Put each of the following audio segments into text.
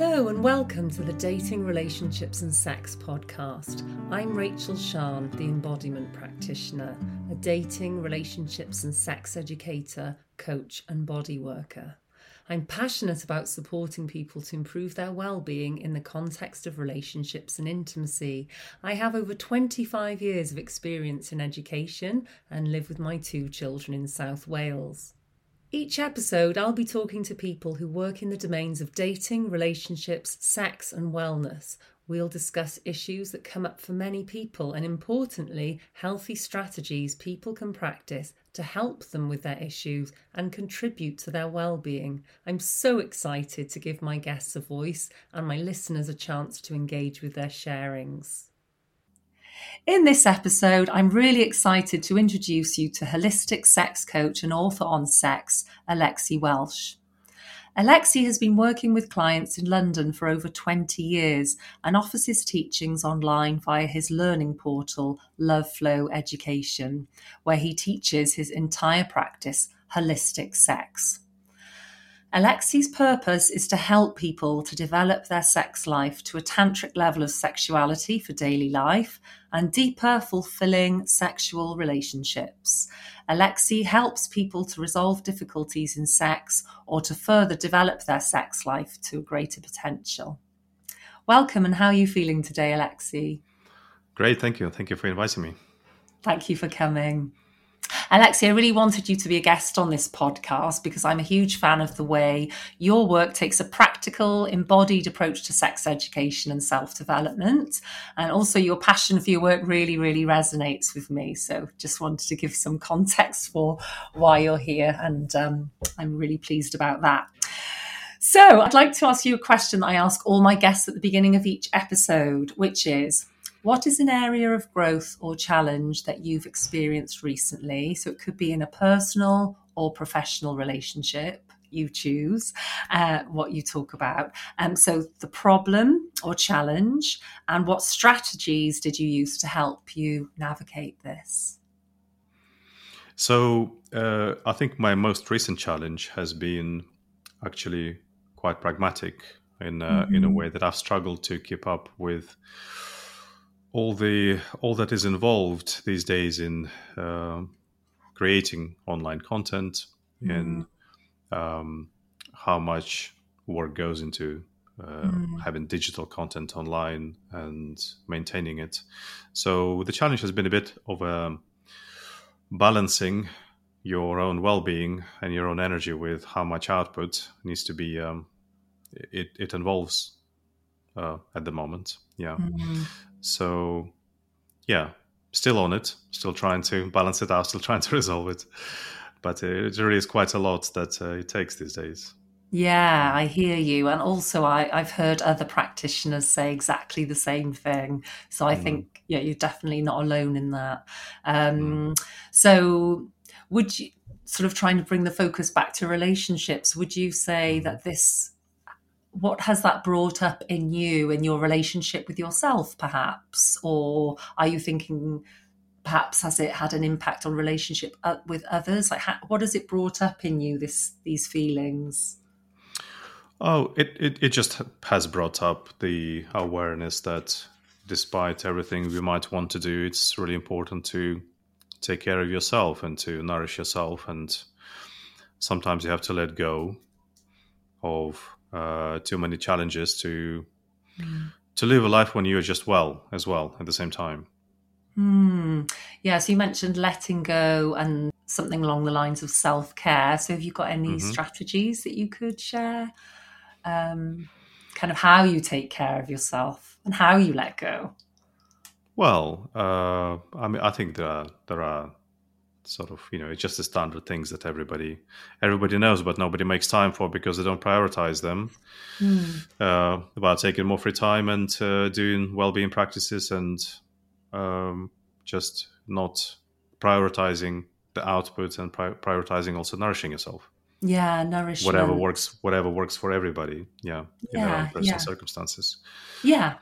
Hello and welcome to the Dating, Relationships and Sex podcast. I'm Rachel Shan, the embodiment practitioner, a dating, relationships and sex educator, coach, and body worker. I'm passionate about supporting people to improve their well-being in the context of relationships and intimacy. I have over 25 years of experience in education and live with my two children in South Wales. Each episode, I'll be talking to people who work in the domains of dating, relationships, sex, and wellness. We'll discuss issues that come up for many people and, importantly, healthy strategies people can practice to help them with their issues and contribute to their well-being. I'm so excited to give my guests a voice and my listeners a chance to engage with their sharings. In this episode, I'm really excited to introduce you to holistic sex coach and author on sex, Alexey Welsh. Alexey has been working with clients in London for over 20 years and offers his teachings online via his learning portal, LoveFlow Education, where he teaches his entire practice, holistic sex. Alexey's purpose is to help people to develop their sex life to a tantric level of sexuality for daily life and deeper, fulfilling sexual relationships. Alexey helps people to resolve difficulties in sex or to further develop their sex life to a greater potential. Welcome, and how are you feeling today, Alexey? Great, thank you. Thank you for inviting me. Thank you for coming. Alexia, I really wanted you to be a guest on this podcast because I'm a huge fan of the way your work takes a practical, embodied approach to sex education and self development. And also, your passion for your work really, really resonates with me. So, just wanted to give some context for why you're here. And um, I'm really pleased about that. So, I'd like to ask you a question that I ask all my guests at the beginning of each episode, which is what is an area of growth or challenge that you've experienced recently? So it could be in a personal or professional relationship. You choose uh, what you talk about. Um, so, the problem or challenge, and what strategies did you use to help you navigate this? So, uh, I think my most recent challenge has been actually quite pragmatic in uh, mm-hmm. in a mm-hmm. way that I've struggled to keep up with all the all that is involved these days in uh, creating online content mm. and um, how much work goes into uh, mm. having digital content online and maintaining it. So the challenge has been a bit of um, balancing your own well-being and your own energy with how much output needs to be. Um, it it involves uh, at the moment. Yeah. Mm. So, yeah, still on it, still trying to balance it out, still trying to resolve it. But it really is quite a lot that uh, it takes these days. Yeah, I hear you. And also, I, have heard other practitioners say exactly the same thing. So I mm. think, yeah, you're definitely not alone in that. Um, mm. So, would you sort of trying to bring the focus back to relationships? Would you say mm. that this what has that brought up in you in your relationship with yourself perhaps? Or are you thinking perhaps has it had an impact on relationship uh, with others? Like how, what has it brought up in you this these feelings? Oh it, it it just has brought up the awareness that despite everything we might want to do it's really important to take care of yourself and to nourish yourself. And sometimes you have to let go of uh, too many challenges to mm. to live a life when you're just well as well at the same time. Mm. Yeah, so you mentioned letting go and something along the lines of self care. So have you got any mm-hmm. strategies that you could share? Um, kind of how you take care of yourself and how you let go. Well, uh, I mean, I think there are there are sort of you know it's just the standard things that everybody everybody knows but nobody makes time for because they don't prioritize them. Mm. uh, about taking more free time and uh, doing well-being practices and um, just not prioritizing the output and pri- prioritizing also nourishing yourself. Yeah nourishing whatever works whatever works for everybody. Yeah in yeah, their own personal yeah. circumstances. Yeah.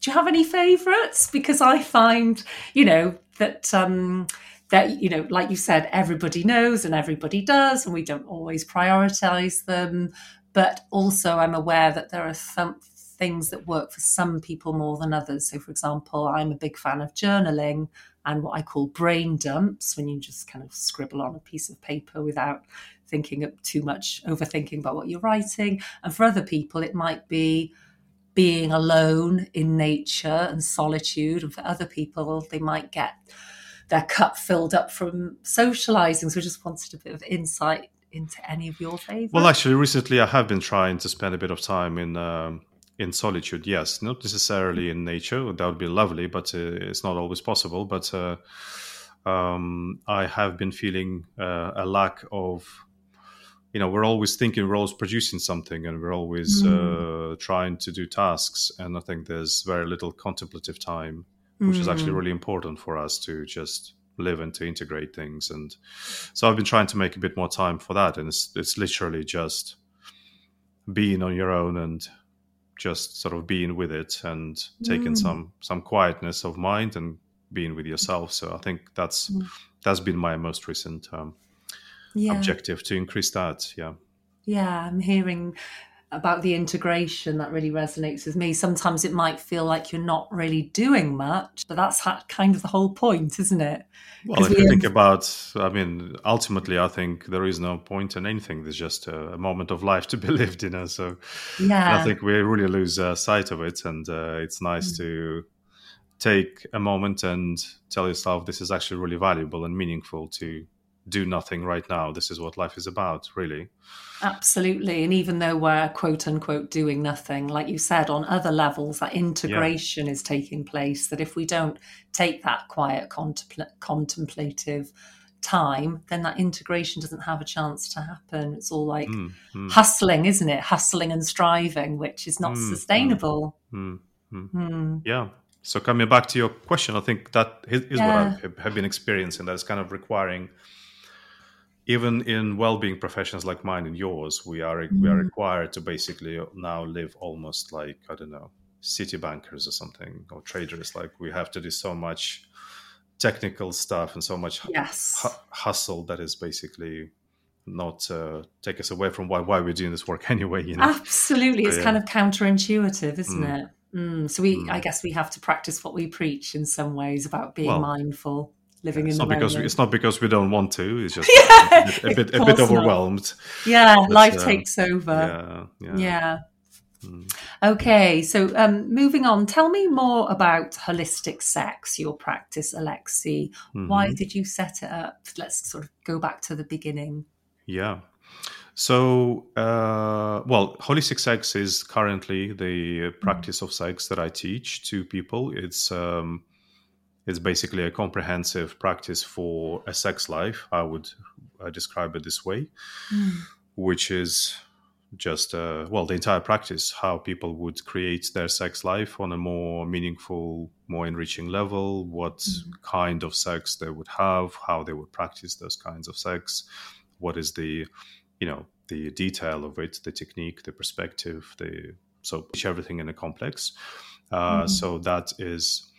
Do you have any favorites? Because i find you know that um that you know like you said everybody knows and everybody does and we don't always prioritize them but also I'm aware that there are some things that work for some people more than others. So, for example, I'm a big fan of journaling and what I call brain dumps, when you just kind of scribble on a piece of paper without thinking up too much, overthinking about what you're writing. And for other people, it might be being alone in nature and solitude. And for other people, they might get their cup filled up from socializing. So I just wanted a bit of insight into any of your favorites. Well, actually, recently I have been trying to spend a bit of time in. Um, in solitude, yes, not necessarily in nature. That would be lovely, but uh, it's not always possible. But uh, um, I have been feeling uh, a lack of you know we're always thinking we're always producing something and we're always mm. uh, trying to do tasks and i think there's very little contemplative time which is actually mm. really important for us to just live and to integrate things and so i've been trying to make a bit more time for that and it's, it's literally just being on your own and just sort of being with it and taking mm. some some quietness of mind and being with yourself so i think that's mm. that's been my most recent um, yeah. objective to increase that. Yeah. Yeah, I'm hearing about the integration that really resonates with me. Sometimes it might feel like you're not really doing much, but that's kind of the whole point, isn't it? Well, if we you think about, I mean, ultimately, I think there is no point in anything. There's just a, a moment of life to be lived, you know. So, yeah, I think we really lose uh, sight of it, and uh, it's nice mm. to take a moment and tell yourself this is actually really valuable and meaningful to do nothing right now. This is what life is about, really. Absolutely. And even though we're quote unquote doing nothing, like you said, on other levels, that integration yeah. is taking place. That if we don't take that quiet, contempl- contemplative time, then that integration doesn't have a chance to happen. It's all like mm, mm. hustling, isn't it? Hustling and striving, which is not mm, sustainable. Mm, mm, mm. Yeah, so coming back to your question, I think that is, yeah. what I have been experiencing. That's kind of requiring even in well-being professions like mine and yours, we are mm. we are mm-hmm. required to basically now live almost like I don't know city bankers or something or traders. Like we have to do so much technical stuff and so much yes. hu- hustle that is basically not uh, take us away from why why we're doing this work anyway. You know? Absolutely, it's yeah. kind of counterintuitive, isn't mm. it? Mm. So we, mm. I guess, we have to practice what we preach in some ways about being well, mindful living yeah, in the not because we, it's not because we don't want to it's just yeah, a bit, a bit, overwhelmed yeah but, life uh, takes over yeah, yeah. Mm. okay so um, moving on tell me more about holistic sex your practice Alexey mm-hmm. why did you set it up let's sort of go back to the beginning yeah so, uh, well, holistic sex is currently the practice mm. of sex that I teach to people. It's um, it's basically a comprehensive practice for a sex life. I would uh, describe it this way, mm. which is just uh, well the entire practice how people would create their sex life on a more meaningful more enriching level what mm. kind of sex they would have how they would practice those kinds of sex what is the you know the detail of it the technique the perspective the so everything in a complex uh, mm. so that is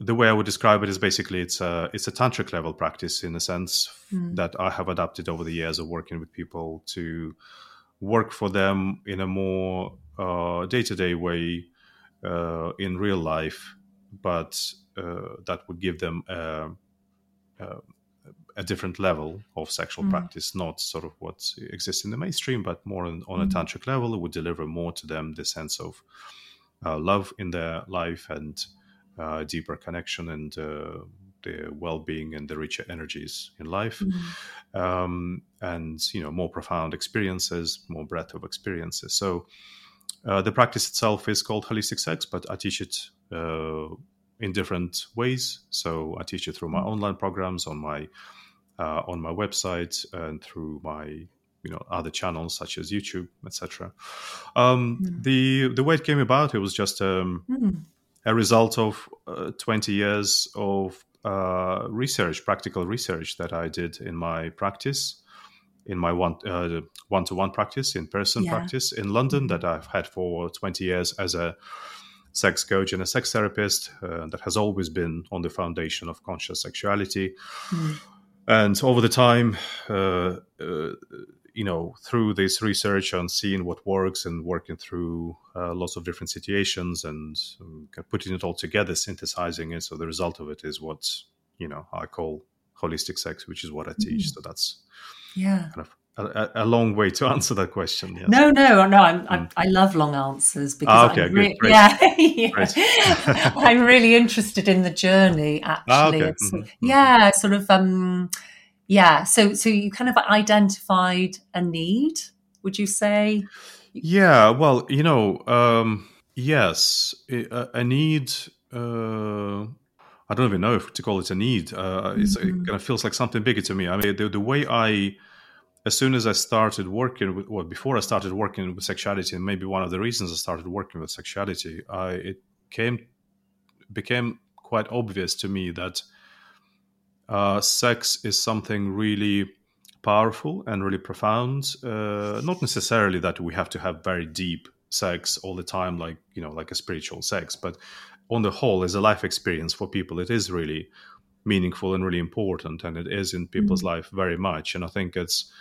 the way I would describe it is basically it's a it's a tantric level practice in a sense mm. that I have adapted over the years of working with people to work for them in a more day to day way uh, in real life, but uh, that would give them a, a, a different level of sexual mm. practice, not sort of what exists in the mainstream, but more on, on mm. a hmm. tantric level. It would deliver more to them the sense of uh, love in their life and uh, deeper connection and uh, the well-being and the richer energies in life mm-hmm. um, and you know more profound experiences more breadth of experiences so uh, the practice itself is called holistic sex but i teach it uh, in different ways so i teach it through my mm-hmm. online programs on my uh, on my website and through my you know other channels such as youtube etc um, mm-hmm. the the way it came about it was just um, mm-hmm a result of uh, 20 years of uh, research, practical research that I did in my practice, in my one uh, one-to-one practice, in person yeah. practice in London that I've had for 20 years as a sex coach and a sex therapist. Uh, that has always been on the foundation of conscious sexuality. Mm. And over the time, uh, uh, you know, through this research on seeing what works and working through uh, lots of different situations and um, putting it all together, synthesizing it. So the result of it is what you know I call holistic sex, which is what I teach. Mm-hmm. So that's yeah, kind of a, a, long way to answer that question. Yes. No, no, no. I'm, I'm, mm. i love long answers because ah, okay, I'm re- yeah, yeah. I'm really interested in the journey. Actually, ah, okay. mm-hmm. mm-hmm. yeah, sort of, um, yeah. So, so you kind of identified a need. Would you say? Yeah. Well, you know, um, yes, a, a need. Uh, I don't even know if to call it a need. Uh, mm-hmm. It kind of feels like something bigger to me. I mean, the, the way I as soon as I started working with, well, before I started working with sexuality, and maybe one of the reasons I started working with sexuality, I, it came became quite obvious to me that uh, sex is something really powerful and really profound. Uh, not necessarily that we have to have very deep sex all the time, like you know, like a spiritual sex, but on the whole, as a life experience for people, it is really meaningful and really important, and it is in people's mm-hmm. life very much. And I think it's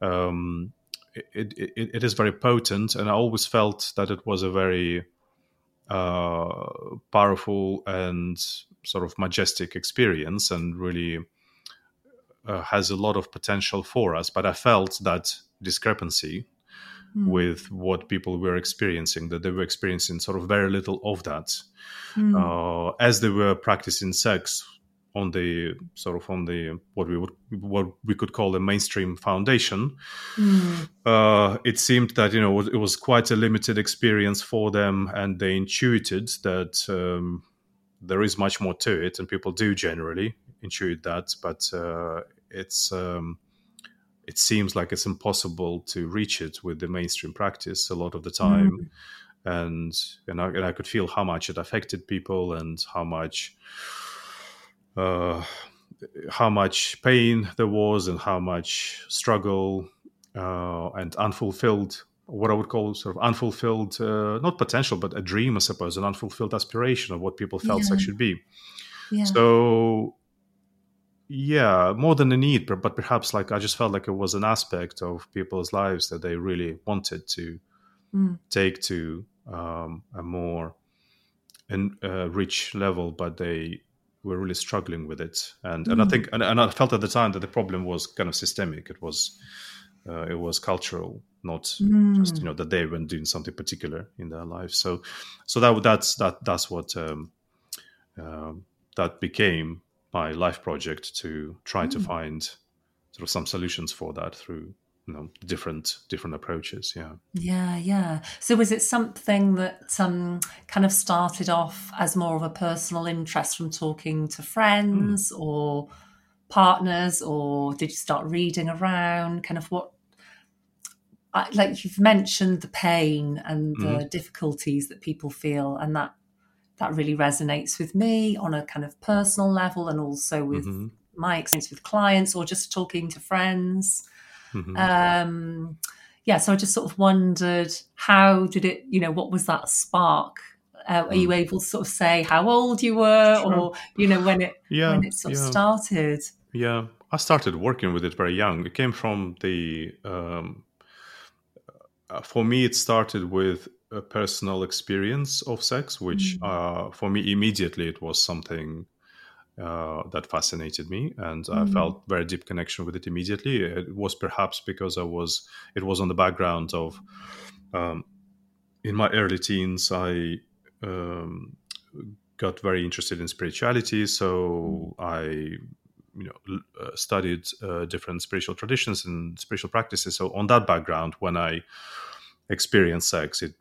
um, it, it, it is very potent, and I always felt that it was a very uh, powerful and sort of majestic experience, and really uh, has a lot of potential for us. But I felt that discrepancy mm. with what people were experiencing, that they were experiencing sort of very little of that. Mm. Uh, as they were practicing sex on the sort of on the what we would what we could call the mainstream foundation mm. uh, it seemed that you know it was quite a limited experience for them and they intuited that um, there is much more to it and people do generally intuit that but uh, it's um, it seems like it's impossible to reach it with the mainstream practice a lot of the time mm. and and I, and I could feel how much it affected people and how much uh, how much pain there was and how much struggle uh, and unfulfilled what I would call sort of unfulfilled, uh, not potential, but a dream, I suppose, an unfulfilled aspiration of what people felt yeah. sex should be. Yeah. So, yeah, more than a need, but perhaps like I just felt like it was an aspect of people's lives that they really wanted to mm. take to um, a more en- uh, rich level, but they were really struggling with it, and mm. and I mm. think and, and, I felt at the time that the problem was kind of systemic. It was uh, it was cultural, not mm. just you know that they weren't doing something particular in their life. So so that that's that that's what um, uh, that became my life project to try mm. to find sort of some solutions for that through you know different different approaches yeah yeah yeah so was it something that um kind of started off as more of a personal interest from talking to friends mm. or partners or did you start reading around kind of what like you've mentioned the pain and the mm. difficulties that people feel and that that really resonates with me on a kind of personal level and also with mm-hmm. my experience with clients or just talking to friends Mm-hmm. Um, yeah, so I just sort of wondered how did it, you know, what was that spark? Uh, are you mm. able to sort of say how old you were, sure. or you know when it yeah, when it sort yeah. of started? Yeah, I started working with it very young. It came from the. Um, uh, for me, it started with a personal experience of sex, which mm. uh, for me immediately it was something uh, that fascinated me, and mm-hmm. I felt very deep connection with it immediately. It was perhaps because I was it was on the background of um, in my early teens I um, got very interested in spirituality, so I you know uh, studied uh, different spiritual traditions and spiritual practices. So on that background, when I experienced sex, it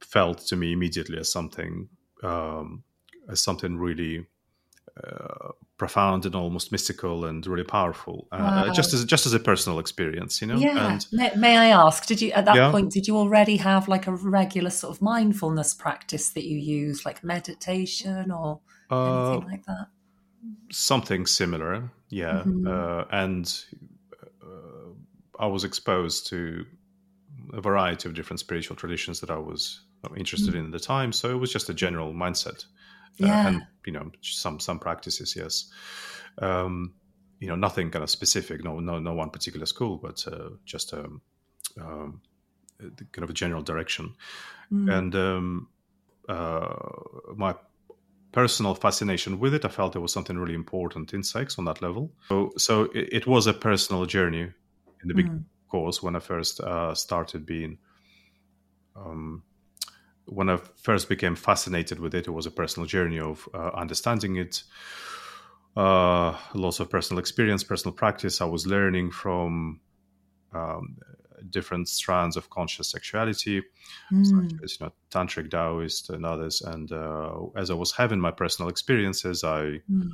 felt to me immediately as something um, as something really uh, profound and almost mystical and really powerful uh, wow. just as just as a personal experience you know yeah and, may, may, i ask did you at that yeah. point did you already have like a regular sort of mindfulness practice that you use like meditation or uh, anything like that something similar yeah mm-hmm. Uh, and uh, i was exposed to a variety of different spiritual traditions that i was interested mm-hmm. in at the time so it was just a general mindset yeah. Uh, and you know some some practices yes um, you know nothing kind of specific, no no no one particular school, but uh, just um, um, kind of a general direction. Mm. And um, uh, my personal fascination with it, I felt there was something really important in sex on that level. So, so it, it was a personal journey in the big mm. course when I first uh, started being. Um, when I first became fascinated with it, it was a personal journey of uh, understanding it, uh, lots of personal experience, personal practice. I was learning from um, different strands of conscious sexuality, mm. such as you know tantric Taoist and others. And uh, as I was having my personal experiences, I mm.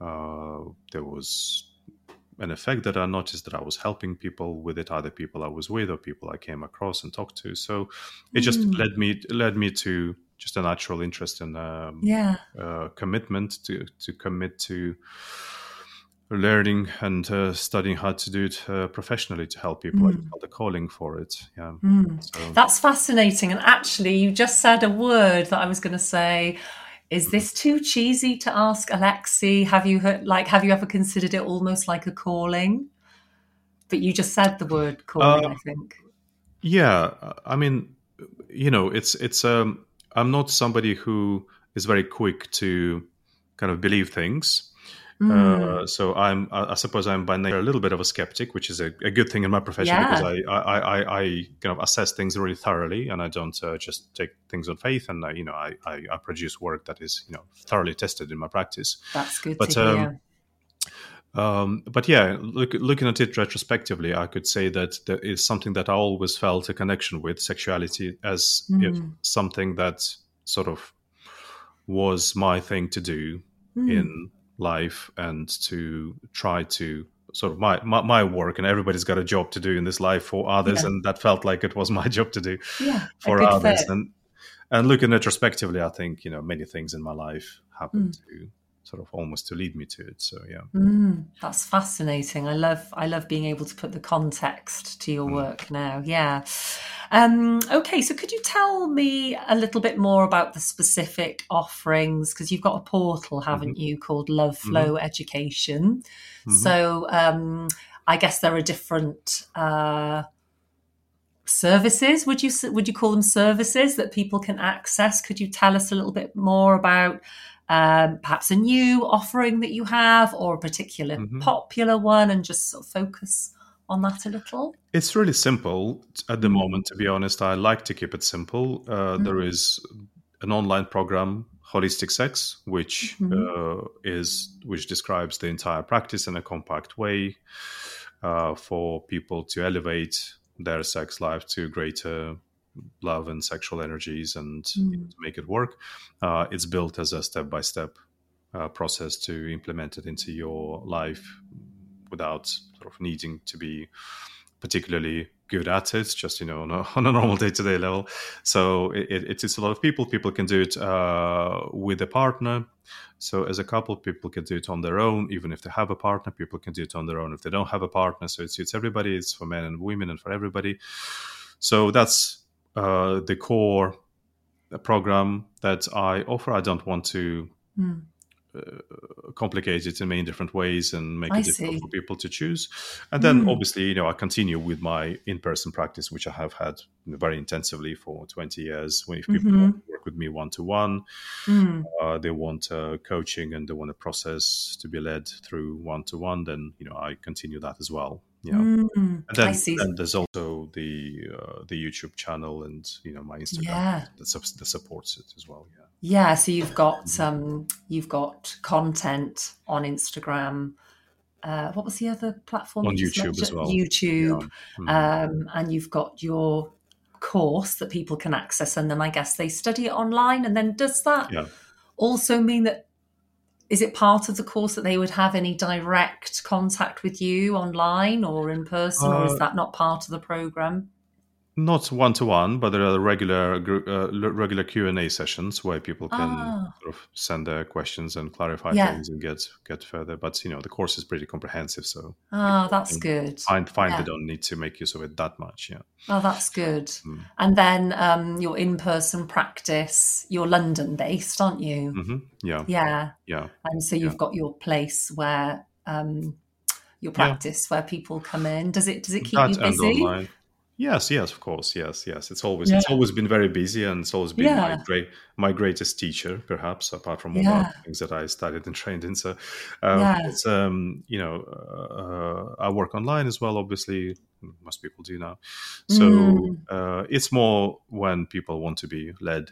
uh, there was an effect that I noticed that I was helping people with it, either people I was with or people I came across and talked to. So it just mm. led me led me to just a natural interest and um, yeah uh, commitment to to commit to learning and uh, studying how to do it uh, professionally to help people. Mm. Felt a calling for it. Yeah, mm. so. that's fascinating. And actually, you just said a word that I was going to say. Is this too cheesy to ask Alexey? Have you heard, like, have you ever considered it almost like a calling? But you just said the word calling. Uh, I think. Yeah, I mean, you know, it's it's um, I'm not somebody who is very quick to kind of believe things. Mm. Uh, so I'm, I, suppose I'm by nature a little bit of a skeptic, which is a, a good thing in my profession yeah. because I, I, I, I, kind of assess things really thoroughly, and I don't uh, just take things on faith. And uh, you know, I, I, I, produce work that is you know thoroughly tested in my practice. That's good but, to hear. Um, um, but yeah, look, looking at it retrospectively, I could say that there is something that I always felt a connection with sexuality as mm. something that sort of was my thing to do mm. in life and to try to sort of my, my, my work and everybody's got a job to do in this life for others yeah. and that felt like it was my job to do yeah, for others and and looking retrospectively i think you know many things in my life happened mm. to sort of almost to lead me to it so yeah mm, that's fascinating i love i love being able to put the context to your mm. work now yeah um, okay, so could you tell me a little bit more about the specific offerings? Because you've got a portal, haven't mm-hmm. you, called Love mm-hmm. Flow mm-hmm. Education. Mm-hmm. So um, I guess there are different uh, services. Would you would you call them services that people can access? Could you tell us a little bit more about? Um, perhaps a new offering that you have or a particular mm-hmm. popular one and just sort of focus on that a little? It's really simple at the mm. moment, to be honest. I like to keep it simple. Uh, mm. There is an online program, Holistic Sex, which mm-hmm. uh, is which describes the entire practice in a compact way uh, for people to elevate their sex life to greater love and sexual energies and mm. to make it work. Uh, it's built as a step by step process to implement it into your life without sort of needing to be particularly good at it, just you know on a, on a normal day to day level. So it, it, it's a lot of people. People can do it uh, with a partner. So as a couple, people can do it on their own. Even if they have a partner, people can do it on their own. If they don't have a partner, so it suits everybody. It's for men and women and for everybody. So that's uh, the core program that I offer. I don't want to. Mm uh, complicate it in many different ways and make I it difficult see. for people to choose. And then mm. obviously, you know, I continue with my in-person practice, which I have had very intensively for 20 years. When if people mm-hmm. work with me one-to-one, mm. uh, they want uh, coaching and they want a process to be led through one-to-one, then, you know, I continue that as well. Yeah. Mm, and then, then, there's also the uh, the YouTube channel and, you know, my Instagram yeah. that, that supports it as well. Yeah. Yeah, so you've got um, you've got content on Instagram. Uh, what was the other platform? On YouTube as well. YouTube, yeah. mm-hmm. um, and you've got your course that people can access, and then I guess they study it online. And then does that yeah. also mean that is it part of the course that they would have any direct contact with you online or in person, uh, or is uh, that not part of the program? Not one to one, but there are regular uh, regular Q and A sessions where people can ah. sort of send their questions and clarify yeah. things and get get further. But you know, the course is pretty comprehensive, so ah, that's good. Find find yeah. they don't need to make use of it that much. Yeah. Oh, that's good. Mm. And then um, your in person practice. You're London based, aren't you? Mm-hmm. Yeah. Yeah. Yeah. And so you've yeah. got your place where. Um, your practice where people come in? Does it does it keep that you busy? Yes, yes, of course, yes, yes. It's always yeah. it's always been very busy, and it's always been yeah. my great my greatest teacher, perhaps apart from all yeah. the things that I studied and trained in. So, um, it's um, you know, uh, I work online as well. Obviously, most people do now. So mm. uh, it's more when people want to be led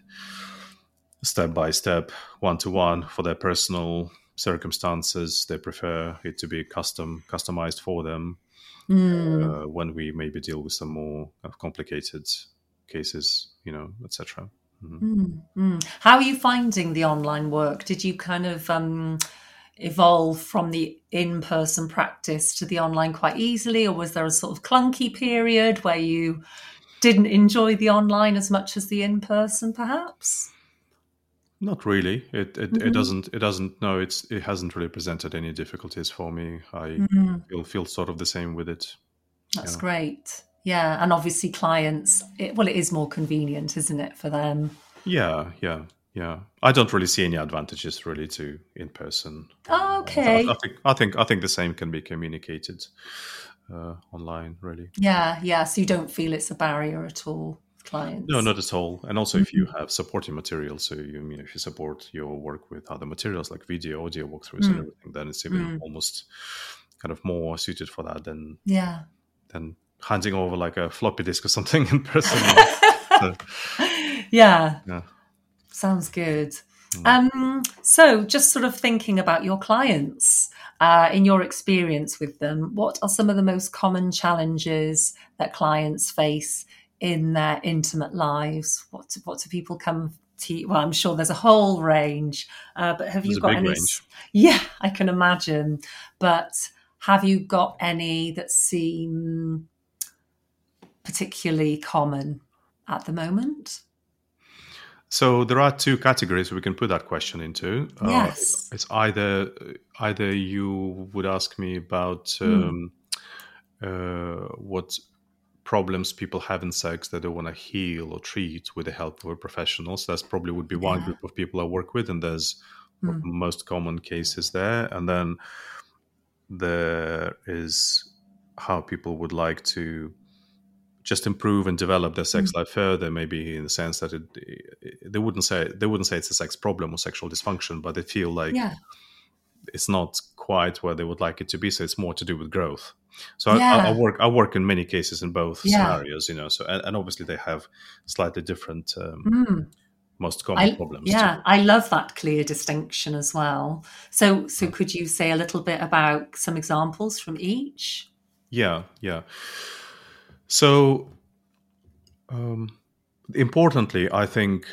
step by step, one to one for their personal circumstances. They prefer it to be custom customized for them mm. uh, when we maybe deal with some more complicated cases, you know, etc. Mm-hmm. Mm, mm. How are you finding the online work? Did you kind of um, evolve from the in-person practice to the online quite easily, or was there a sort of clunky period where you didn't enjoy the online as much as the in-person, perhaps? Not really. It it, mm-hmm. it doesn't it doesn't no it's it hasn't really presented any difficulties for me. I mm-hmm. feel feel sort of the same with it. That's yeah. great. Yeah, and obviously clients. It, well, it is more convenient, isn't it, for them? Yeah, yeah, yeah. I don't really see any advantages really to in person. Oh, okay. I, I, think I think I think the same can be communicated uh, online. Really. Yeah, yeah. So you don't feel it's a barrier at all clients? No, not at all. And also, if you mm-hmm. have supporting materials, so you, you know, if you support your work with other materials like video, audio walkthroughs, mm. and everything, then it's even mm. almost kind of more suited for that than yeah than handing over like a floppy disk or something in person. so, yeah. yeah, sounds good. Mm. Um, so, just sort of thinking about your clients. Uh, in your experience with them, what are some of the most common challenges that clients face in their intimate lives? What what do people come to? You? Well, I'm sure there's a whole range, uh, but have there's you got any? Range. Yeah, I can imagine. But have you got any that seem particularly common at the moment? So there are two categories we can put that question into. Uh, yes, uh, it's either either you would ask me about hmm. um, mm. uh, what problems people have in sex that they want to heal or treat with the help of a professional. So that's probably would be one yeah. group of people I work with, and there's mm. most common cases there. And then there is how people would like to just improve and develop their sex mm. life further maybe in the sense that it, they wouldn't say they wouldn't say it's a sex problem or sexual dysfunction but they feel like yeah. It's not quite where they would like it to be so it's more to do with growth so yeah. I, I, work I work in many cases in both yeah. scenarios, you know. So and, and, obviously they have slightly different um, mm. most common I, problems. Yeah, too. I love that clear distinction as well. So so could you say a little bit about some examples from each? Yeah, yeah. So um, importantly, I think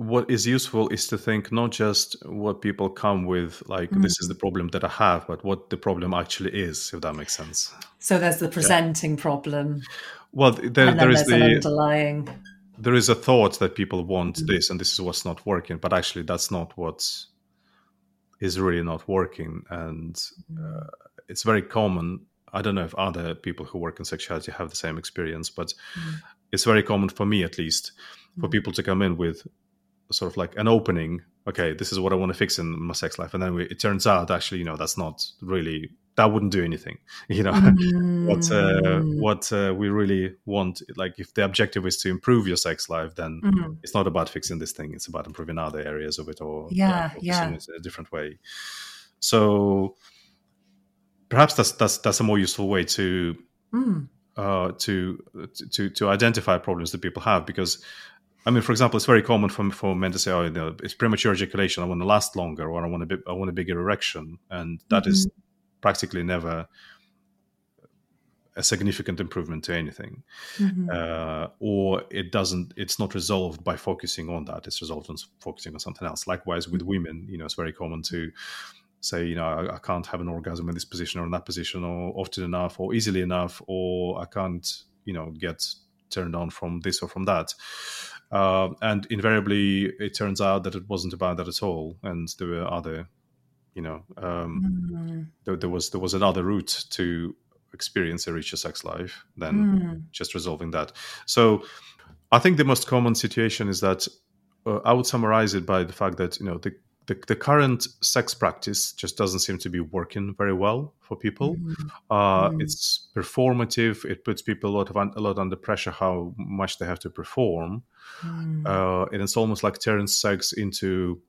what is useful is to think not just what people come with like mm. this is the problem that i have but what the problem actually is if that makes sense so there's the presenting yeah. problem well there, there is the underlying there is a thought that people want mm. this and this is what's not working but actually that's not what is really not working and mm. uh, it's very common i don't know if other people who work in sexuality have the same experience but mm. it's very common for me at least for people to come in with sort of like an opening okay this is what i want to fix in my sex life and then we, it turns out actually you know that's not really that wouldn't do anything you know mm. what uh, what uh, we really want like if the objective is to improve your sex life then mm. it's not about fixing this thing it's about improving other areas of it or yeah yeah in a different way so perhaps that's that's that's a more useful way to mm. uh, to to to identify problems that people have because I mean, for example, it's very common for, for men to say, "Oh, you know, it's premature ejaculation. I want to last longer, or I want a bit, I want a bigger erection," and that mm-hmm. is practically never a significant improvement to anything, mm-hmm. uh, or it doesn't. It's not resolved by focusing on that. It's resolved on focusing on something else. Likewise, with mm-hmm. women, you know, it's very common to say, you know, I, I, can't have an orgasm in this position or in that position, or often enough, or easily enough, or I can't, you know, get turned on from this or from that. Uh, and invariably, it turns out that it wasn't about that at all, and there were other, you know, um, mm. there, there, was there was another route to experience a richer sex life than mm. just resolving that. So, I think the most common situation is that uh, I would summarize it by the fact that you know the the, the current sex practice just doesn't seem to be working very well for people. Mm-hmm. Uh, mm-hmm. It's performative. It puts people a lot of a lot under pressure how much they have to perform, mm. uh, and it's almost like turning sex into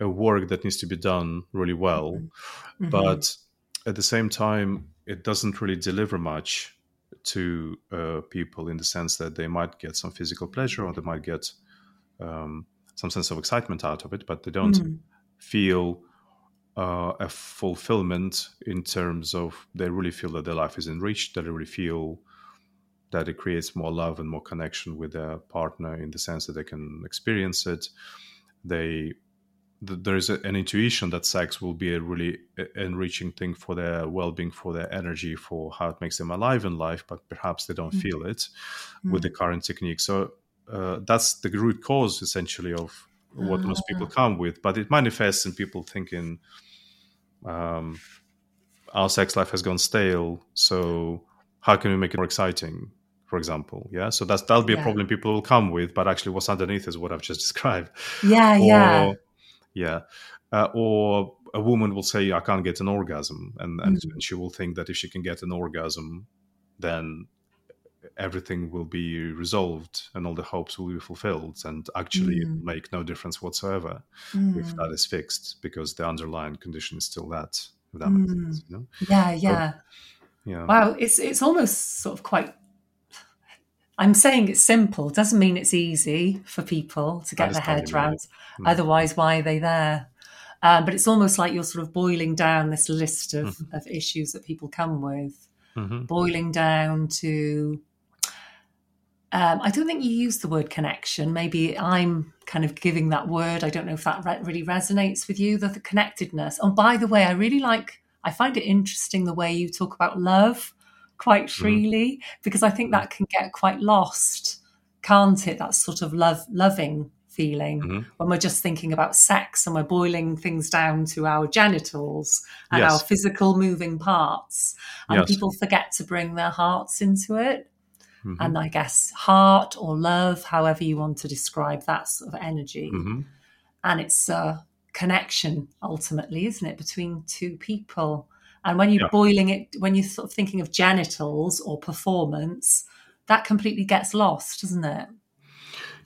a work that needs to be done really well, mm-hmm. but at the same time, it doesn't really deliver much to uh, people in the sense that they might get some physical pleasure or they might get um, some sense of excitement out of it, but they don't mm. Feel uh, a fulfillment in terms of they really feel that their life is enriched, that they really feel that it creates more love and more connection with their partner in the sense that they can experience it. They there is an intuition that sex will be a really enriching thing for their well-being for their energy for how it makes them alive in life but perhaps they don't mm. feel it mm. with the current technique so uh, that's the root cause essentially of what most people ah. come with but it manifests in people thinking um, our sex life has gone stale so how can we make it more exciting for example yeah so that's that'll be yeah. a problem people will come with but actually what's underneath is what i've just described yeah or, yeah yeah uh, or a woman will say i can't get an orgasm and, and, mm-hmm. and she will think that if she can get an orgasm then everything will be resolved and all the hopes will be fulfilled and actually mm. make no difference whatsoever mm. if that is fixed because the underlying condition is still that if that mm. sense, you know? yeah yeah yeah wow it's it's almost sort of quite I'm saying it's simple doesn't mean it's easy for people to get their head around. Mm. Otherwise, why are they there? Um, but it's almost like you're sort of boiling down this list of, mm-hmm. of issues that people come with, mm-hmm. boiling down to um, I don't think you use the word connection. Maybe I'm kind of giving that word. I don't know if that re- really resonates with you, the, the connectedness. Oh, by the way, I really like, I find it interesting the way you talk about love quite mm-hmm. freely, mm. because I think that can get quite lost, can't it? That sort of love, loving feeling mm-hmm. when we're just thinking about sex and we're boiling things down to our genitals and yes. our physical moving parts. And yes. people forget to bring their hearts into it mm-hmm. and I guess heart or love, however you want to describe that sort of energy. Mm-hmm. And it's a connection ultimately, isn't it, between two people? And when you're yeah. boiling it, when you're sort of thinking of genitals or performance, that completely gets lost, doesn't it?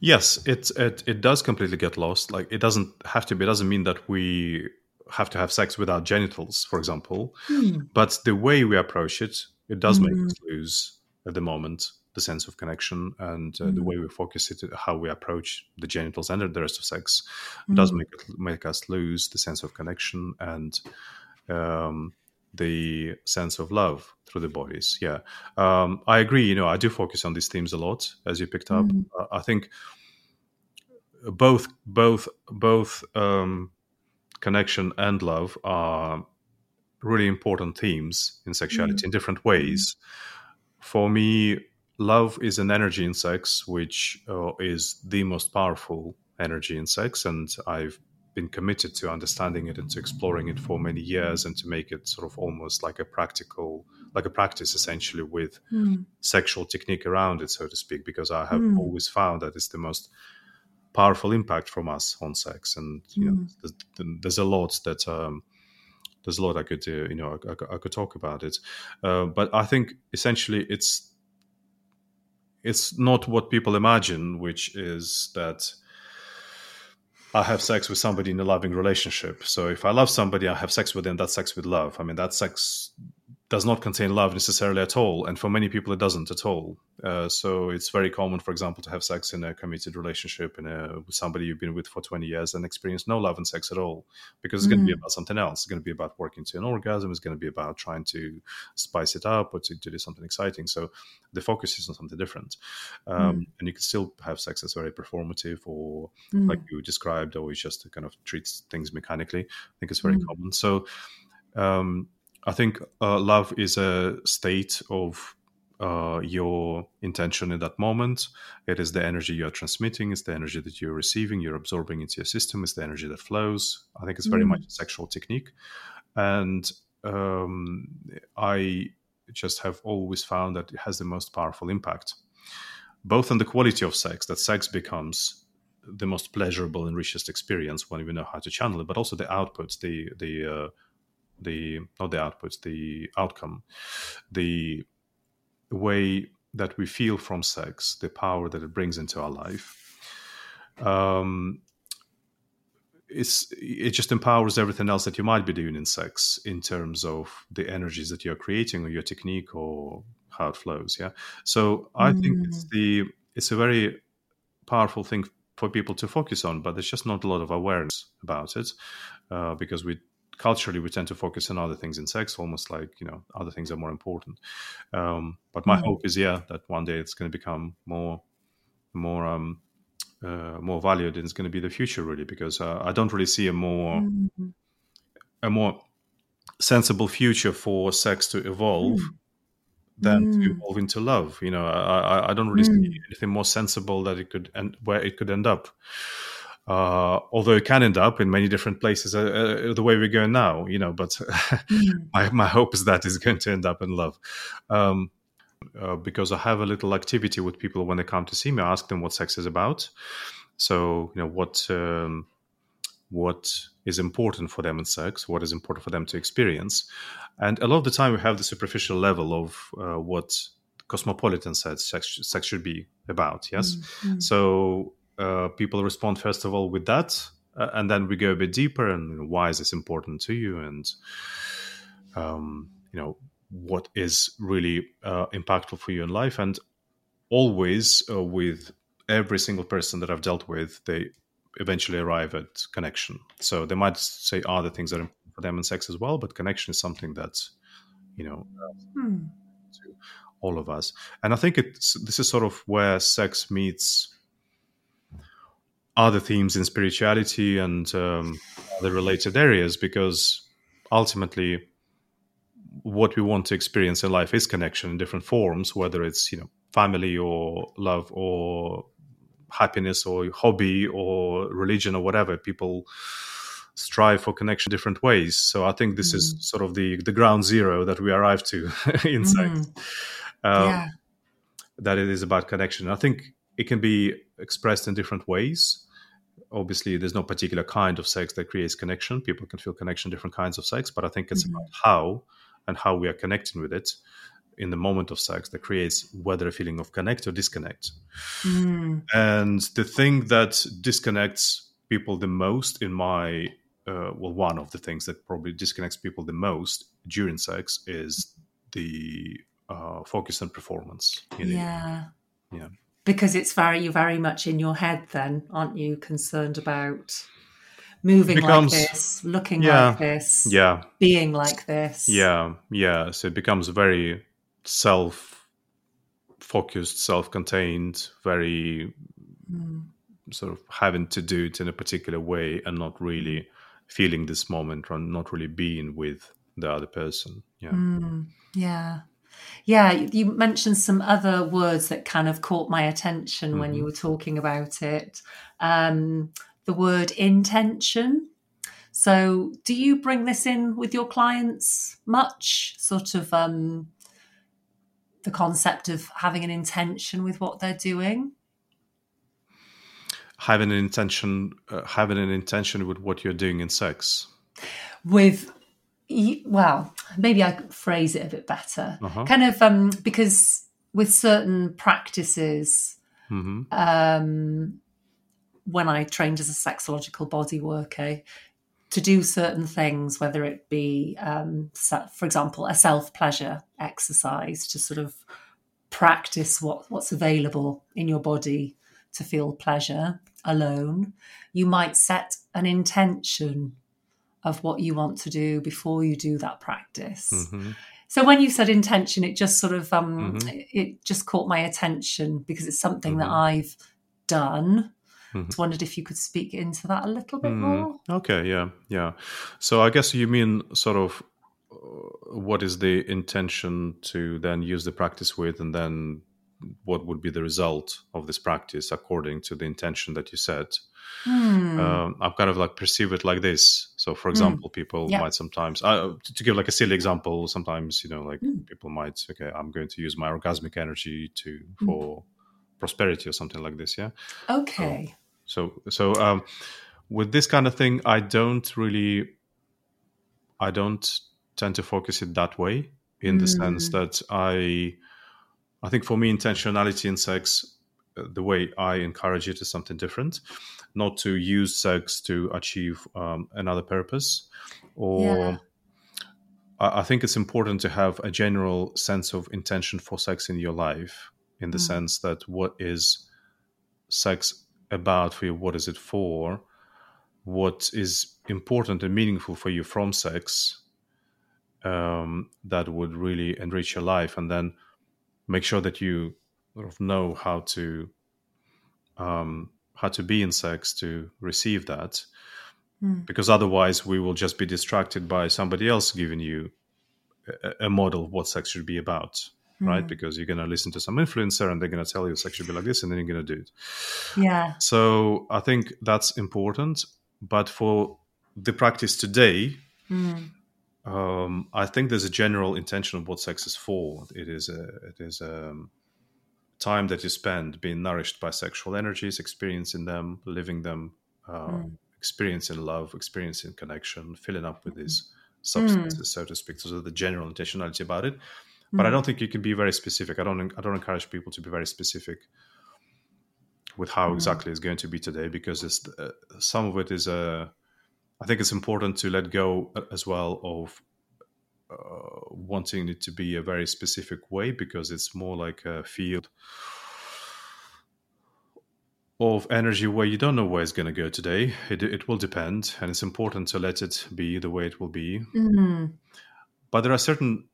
Yes, it it it does completely get lost. Like it doesn't have to be. It doesn't mean that we have to have sex without genitals, for example. Hmm. But the way we approach it, it does mm. make us lose at the moment the sense of connection and uh, mm. the way we focus it, how we approach the genitals and the rest of sex mm. does make make us lose the sense of connection and um, the sense of love through the bodies. Yeah, um, I agree. You know, I do focus on these themes a lot, as you picked up. Mm. Uh, I think both both both um, connection and love are really important themes in sexuality mm. in different ways. For me, love is an energy in sex, which uh, is the most powerful energy in sex. And I've been committed to understanding it and to exploring it for many years and to make it sort of almost like a practical, like a practice essentially with mm. sexual technique around it, so to speak, because I have mm. always found that it's the most powerful impact from us on sex. And, you mm. know, hmm. there's, there's, a lot that, um, there's a lot I could, uh, you know, I, I, I, could talk about it. Uh, but I think essentially it's it's not what people imagine, which is that I have sex with somebody in a loving relationship. So if I love somebody, I have sex with them. That's sex with love. I mean, that sex does not contain love necessarily at all, and for many people, it doesn't at all. Uh, so it's very common, for example, to have sex in a committed relationship in a, with somebody you've been with for 20 years and experience no love and sex at all, because it's mm. going to be about something else. It's going to be about working to an orgasm. It's going to be about trying to spice it up or to, to do something exciting. So the focus is on something different, um, mm. and you can still have sex that's very performative, or mm. like you described, or just to kind of treat things mechanically. I think it's very mm. common. So. Um, I think uh, love is a state of uh, your intention in that moment. It is the energy you are transmitting. It's the energy that you're receiving. You're absorbing into your system. It's the energy that flows. I think it's very mm. much a sexual technique, and um, I just have always found that it has the most powerful impact, both on the quality of sex. That sex becomes the most pleasurable and richest experience when we know how to channel it, but also the outputs, the the uh, the not the outputs, the outcome, the way that we feel from sex, the power that it brings into our life. Um, it's it just empowers everything else that you might be doing in sex in terms of the energies that you're creating or your technique or how it flows yeah so i mm. think it's mm. the it's a very powerful thing for people to focus on but there's just not a lot of awareness about it uh, because we culturally we tend to focus on other things in sex almost like you know other things are more important um, but my mm. hope is yeah that one day it's going to become more more um, uh, more valued and it's going to be the future really because uh, I don't really see a more mm-hmm. a more sensible future for sex to evolve mm. than mm. to evolve into love. You know, I, I don't really mm. see anything more sensible that it could and where it could end up. Uh, although it can end up in many different places, uh, uh the way we're going now, you know. But mm. my my hope is that it's going to end up in love. Um, uh, because I have a little activity with people when they come to see me. I ask them what sex is about. So you know what um, what is important for them in sex, what is important for them to experience, and a lot of the time we have the superficial level of uh, what cosmopolitan sex, sex, sex should be about. Yes, mm-hmm. so uh, people respond first of all with that, uh, and then we go a bit deeper and you know, why is this important to you and um, you know what is really uh, impactful for you in life. And always uh, with every single person that I've dealt with, they eventually arrive at connection. So they might say other things that are important for them and sex as well, but connection is something that's, you know, hmm. to all of us. And I think it's this is sort of where sex meets other themes in spirituality and um, other related areas because ultimately what we want to experience in life is connection in different forms, whether it's you know family or love or happiness or hobby or religion or whatever. People strive for connection different ways. So I think this mm is sort of the the ground zero that we arrive to in. Mm. Um, yeah. That it is about connection. I think it can be expressed in different ways. Obviously, there's no particular kind of sex that creates connection. People can feel connection different kinds of sex, but I think it's mm-hmm. about how and how we are connecting with it in the moment of sex that creates whether a feeling of connect or disconnect. Mm. And the thing that disconnects people the most in my uh, well, one of the things that probably disconnects people the most during sex is the uh, focus on performance. Yeah. Yeah. Because it's very, you're very much in your head then, aren't you? Concerned about moving becomes, like this, looking yeah, like this, yeah, being like this. Yeah, yeah. So it becomes very self focused, self contained, very mm. sort of having to do it in a particular way and not really feeling this moment or not really being with the other person. Yeah. Mm, yeah. Yeah, you mentioned some other words that kind of caught my attention mm-hmm. when you mm-hmm. were talking about it. Um, the word intention. So, do you bring this in with your clients much? Sort of um, the concept of having an intention with what they're doing? Having an intention, uh, having an intention with what you're doing in sex. With, well, maybe I could phrase it a bit better. Uh-huh. Kind of um, because with certain practices, mm-hmm. um, when I trained as a sexological body worker to do certain things, whether it be, um, for example, a self pleasure exercise to sort of practice what, what's available in your body to feel pleasure alone. You might set an intention of what you want to do before you do that practice. Mm-hmm. So when you said intention, it just sort of um, mm-hmm. it just caught my attention because it's something mm-hmm. that I've done Mm-hmm. wondered if you could speak into that a little bit mm, more. Okay, yeah, yeah. So I guess you mean sort of uh, what is the intention to then use the practice with, and then what would be the result of this practice according to the intention that you set. Hmm. Um, I've kind of like perceive it like this. So, for hmm. example, mm. people yeah. might sometimes, uh, to, to, give like a silly example, sometimes you know, like mm. people might, okay, I'm going to use my orgasmic energy to hmm. for prosperity or something like this. Yeah. Okay. So so um, with this kind of thing, I don't really, I don't tend to focus it that way in the sense that I, I think for me, intentionality in sex, uh, the way I encourage it is something different. Not to use sex to achieve um, another purpose, or Yeah. I I think it's important to have a general sense of intention for sex in your life, in the Mm. sense that what is sex about for you? What is it for? What is important and meaningful for you from sex um, that would really enrich your life? And then make sure that you sort of know how to um, how to be in sex to receive that Mm. because otherwise we will just be distracted by somebody else giving you a, a model of what sex should be about right Mm. because you're going to listen to some influencer and they're going to tell you sex should be like this and then you're going to do it Yeah. so i think that's important but for the practice today Mm. Um, i think there's a general intention of what sex is for it is a it is a time that you spend being nourished by sexual energies experiencing them living them uh, Mm. experiencing love experiencing connection filling up with these substances so to speak so the general intentionality about it but i Mm. don't think you can be very specific i don't i don't encourage people to be very specific with how Mm. exactly it's going to be today because it's uh, some of it is uh, i think it's important to let go uh, as well of uh, wanting it to be a very specific way because it's more like a field of energy where you don't know where it's going to go today it, it will depend and it's important to let it be the way it will be Mm. but there are certain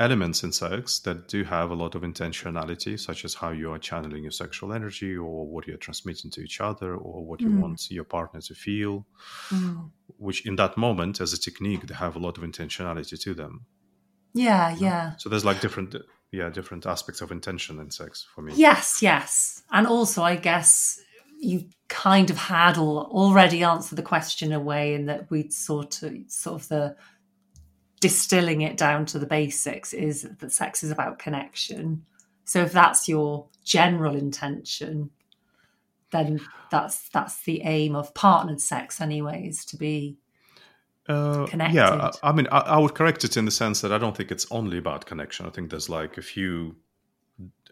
elements in sex that do have a lot of intentionality, such as how you are channeling your sexual energy or what you're transmitting to each other or what you Mm. want your partner to feel, Mm. which in that moment, as a technique, they have a lot of intentionality to them. Yeah, yeah. So there's like different, yeah, different aspects of intention in sex for me. Yes, yes. And also, I guess you kind of had al- already answered the question away in that we'd sort of, sort of the distilling it down to the basics is that sex is about connection. So if that's your general intention, then that's that's the aim of partnered sex, anyways, to be Uh, Connected. Yeah, I, I mean, I, I would correct it in the sense that I don't think it's only about connection. I think there's like a few,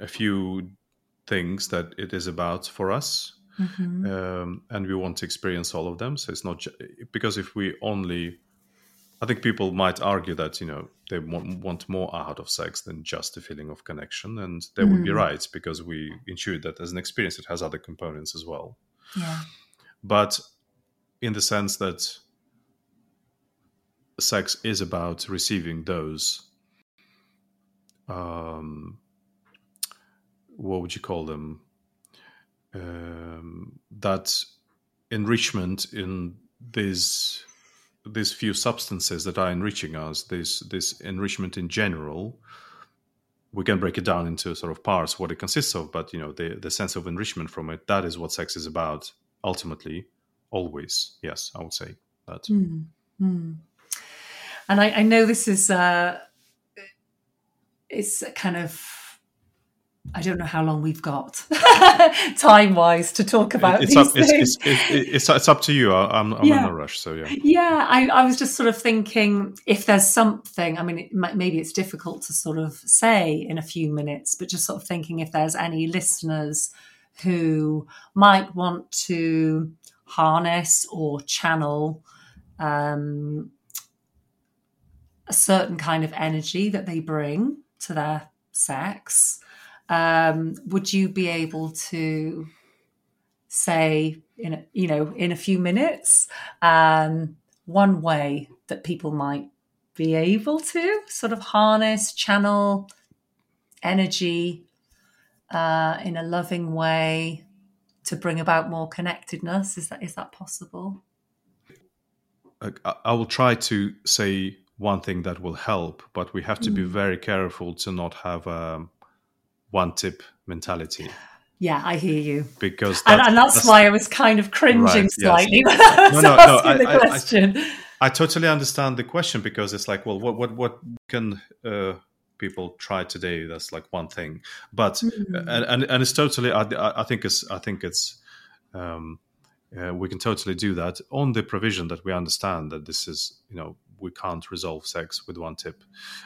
a few things that it is about for us, Mhm. um, and we want to experience all of them. So it's not ju- because if we only, I think people might argue that you know they want, want more out of sex than just the feeling of connection, and they would be Mm. right because we intuit that as an experience it has other components as well. yeah. But in the sense that sex is about receiving those um what would you call them um that enrichment in these these few substances that are enriching us this this enrichment in general we can break it down into sort of parts what it consists of but you know the the sense of enrichment from it that is what sex is about ultimately always yes i would say that Mm. And I, I know this is uh, it's kind of I don't know how long we've got time wise to talk about it's these up things. it's, it- it's, it's up to you. I, i'm, I'm in a rush so yeah. Yeah, I, I was just sort of thinking if there's something, I mean, it might, maybe it's difficult to sort of say in a few minutes, but just sort of thinking if there's any listeners who might want to harness or channel um, a certain kind of energy that they bring to their sex, um, would you be able to say in a, you know in a few minutes um, one way that people might be able to sort of harness channel energy uh, in a loving way to bring about more connectedness is that is that possible I, I will try to say one thing that will help but we have to be Mm. very careful to not have a one tip mentality yeah i hear you because and, that- and that's, why i was kind of cringing Right, yes. slightly when I was No, no, no, asking the I- I- I- question I totally understand the question because it's like, well, what what what can uh, people try today? That's like one thing, but Mm. and, and and it's totally. I, I I think it's I think it's um, uh, we can totally do that on the provision that we understand that this is you know we can't resolve sex with one tip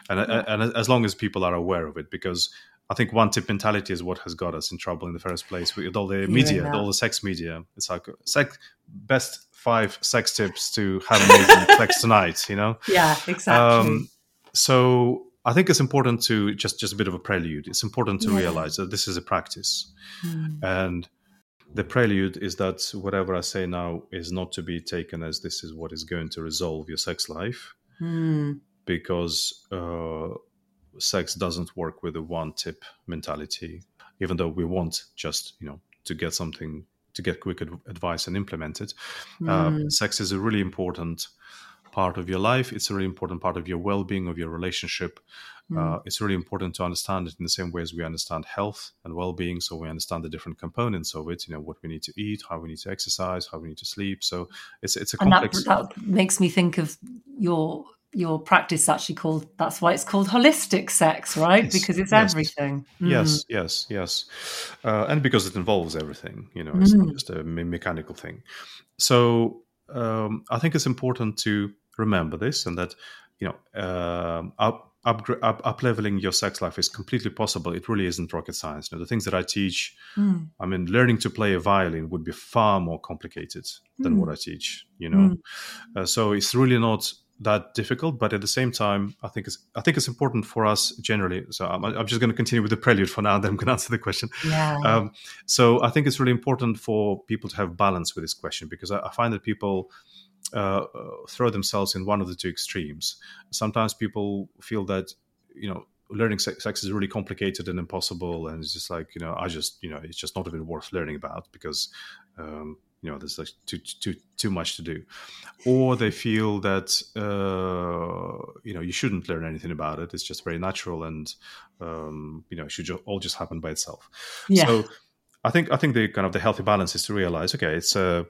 and, yeah. and as long as people are aware of it because I think one tip mentality is what has got us in trouble in the first place with all the media, all the sex media. It's like sex best five sex tips to have amazing sex tonight. You know? Yeah, exactly. Um, so I think it's important to just just a bit of a prelude. It's important to yeah. realize that this is a practice, mm. and the prelude is that whatever I say now is not to be taken as this is what is going to resolve your sex life, mm. because uh, sex doesn't work with a one tip mentality. Even though we want just you know to get something to get quick advice and implement it, mm. uh, sex is a really important part of your life. It's a really important part of your well being, of your relationship. Mm. Uh, it's really important to understand it in the same way as we understand health and well being. So we understand the different components of it, you know, what we need to eat, how we need to exercise, how we need to sleep. So it's, it's a complex. And that, that makes me think of your your practice actually called that's why it's called holistic sex right yes, because it's yes. everything mm. yes yes yes uh, and because it involves everything you know it's mm. not just a me- mechanical thing so um, i think it's important to remember this and that you know uh, up, up, up, up leveling your sex life is completely possible it really isn't rocket science you know the things that i teach mm. i mean learning to play a violin would be far more complicated than mm. what i teach you know mm. uh, so it's really not that difficult but at the same time i think it's i think it's important for us generally so i'm, I'm just going to continue with the prelude for now then i'm going to answer the question yeah. Um, so i think it's really important for people to have balance with this question because i, I find that people uh, throw themselves in one of the two extremes. Sometimes people feel that you know learning sex, sex, is really complicated and impossible, and it's just like you know I just you know it's just not even worth learning about because um, you know there's like too too too much to do, or they feel that uh, you know you shouldn't learn anything about it. It's just very natural and um, you know it should all just happen by itself. Yeah. So I think I think the kind of the healthy balance is to realize okay it's a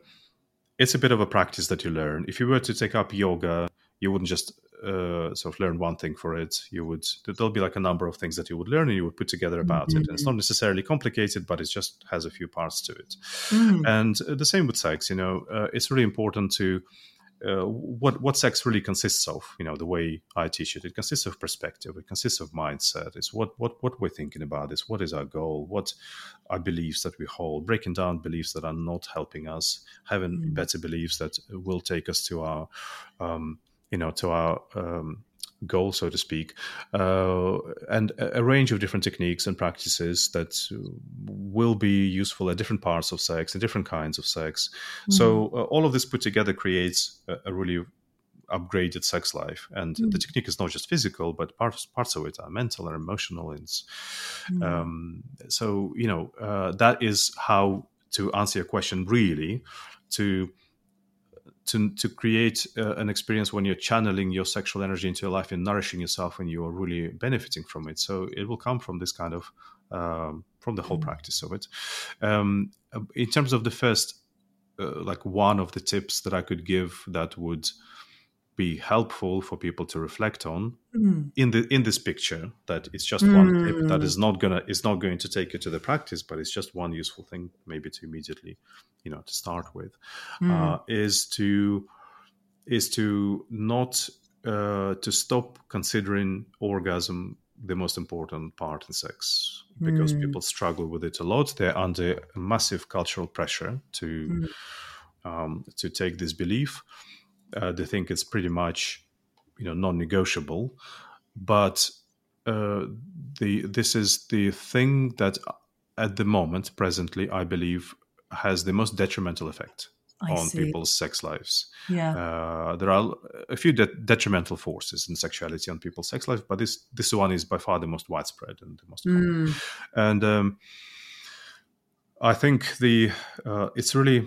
it's a bit of a practice that you learn. If you were to take up yoga, you wouldn't just uh, sort of learn one thing for it. You would there'll be like a number of things that you would learn and you would put together about mm-hmm. it. And it's mm-hmm. not necessarily complicated, but it just has a few parts to it. Mm. And uh, the same with sex. You know, uh, it's really important to uh, what what sex really consists of. You know, the way I teach it, it consists of perspective. It consists of mindset. It's what what what we're thinking about. Is what is our goal? What are beliefs that we hold? Breaking down beliefs that are not helping us, having mm. better beliefs that will take us to our, um, you know, to our um, goal, so to speak, uh, and a, range of different techniques and practices that will be useful at different parts of sex and different kinds of sex. Mm-hmm. So uh, all of this put together creates a, a really upgraded sex life and mm. the technique is not just physical but parts parts of it are mental and emotional and mm. um, so you know uh, that is how to answer your question really to to to create uh, an experience when you're channeling your sexual energy into your life and nourishing yourself and you are really benefiting from it so it will come from this kind of um, from the whole mm. practice of it um, in terms of the first uh, like one of the tips that i could give that would be helpful for people to reflect on mm. in the in this picture that it's just mm. one tip that is not gonna is not going to take you to the practice but it's just one useful thing maybe to immediately you know to start with mm. uh, is to is to not uh, to stop considering orgasm the most important part in sex because mm. people struggle with it a lot they're under massive cultural pressure to mm. um, to take this belief uh, they think it's pretty much you know non-negotiable but uh, the this is the thing that at the moment presently i believe has the most detrimental effect I on see. people's sex lives yeah uh, there are a few de- detrimental forces in sexuality on people's sex life but this this one is by far the most widespread and the most common mm. and um, i think the uh, it's really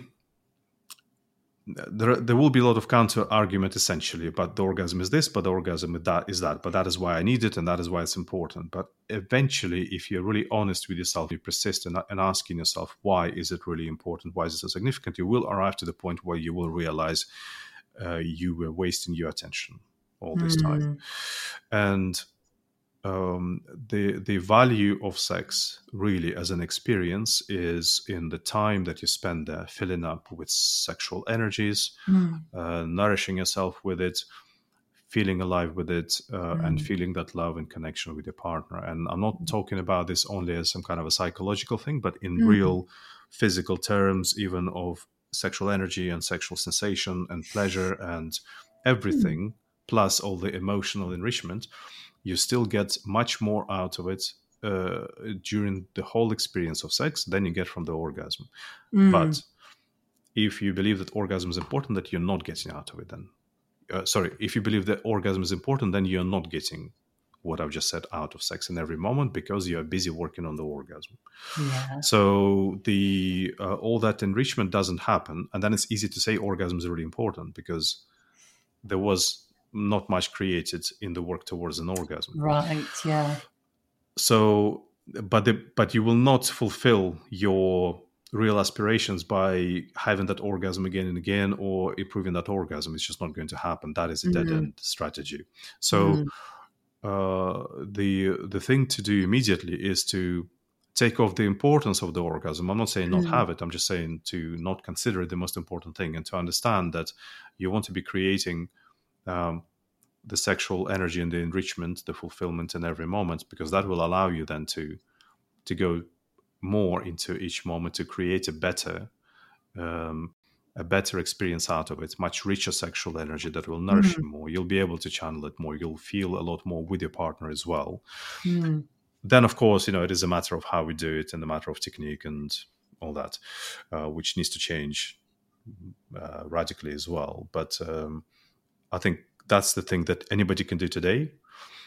there, there will be a lot of counter argument essentially but the orgasm is this, but the orgasm is that is that, but that is why I need it and that is why it's important. But eventually, if you're really honest with yourself, you persist in, in asking yourself, why is it really important? Why is it so significant? You will arrive to the point where you will realize uh, you were wasting your attention all this mm. time. And um, the the value of sex really as an experience is in the time that you spend there filling up with sexual energies Mm. uh, nourishing yourself with it feeling alive with it uh, and Mm. feeling that love and connection with your partner and i'm not talking about this only as some kind of a psychological thing but in Mm. real physical terms even of sexual energy and sexual sensation and pleasure and everything plus all the emotional enrichment you still get much more out of it uh, during the whole experience of sex than you get from the orgasm Mm. but if you believe that orgasm is important, that you're not getting out of it, then uh, sorry, if you believe that orgasm is important, then you're not getting what I've just said out of sex in every moment because you are busy working on the orgasm. yeah. So the uh, all that enrichment doesn't happen, and then it's easy to say orgasm is really important because there was not much created in the work towards an orgasm Right. Yeah. so but the, but you will not fulfill your real aspirations by having that orgasm again and again or improving that orgasm it's just not going to happen that is a dead Mhm. end strategy so Mm. uh, the the thing to do immediately is to take off the importance of the orgasm i'm not saying not Mm. have it i'm just saying to not consider it the most important thing and to understand that you want to be creating um, the sexual energy and the enrichment the fulfillment in every moment because that will allow you then to to go more into each moment to create a better um, a better experience out of it much richer sexual energy that will nourish you more. You'll be able to channel it more. You'll feel a lot more with your partner as well. Mm. then of course you know it is a matter of how we do it and a matter of technique and all that uh, which needs to change uh, radically as well. But um, i think that's the thing that anybody can do today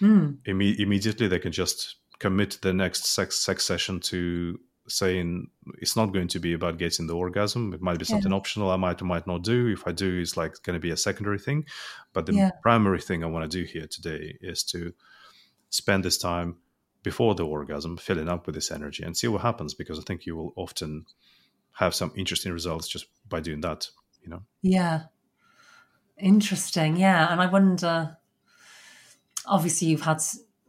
Mm. Imme- immediately they can just commit the next sex sex session to saying it's not going to be about getting the orgasm it might be something optional i might or might not do if i do it's like going to be a secondary thing but the Yeah. primary thing i want to do here today is to spend this time before the orgasm filling up with this energy and see what happens because i think you will often have some interesting results just by doing that you know Yeah. Interesting. Yeah. And I wonder, obviously, you've had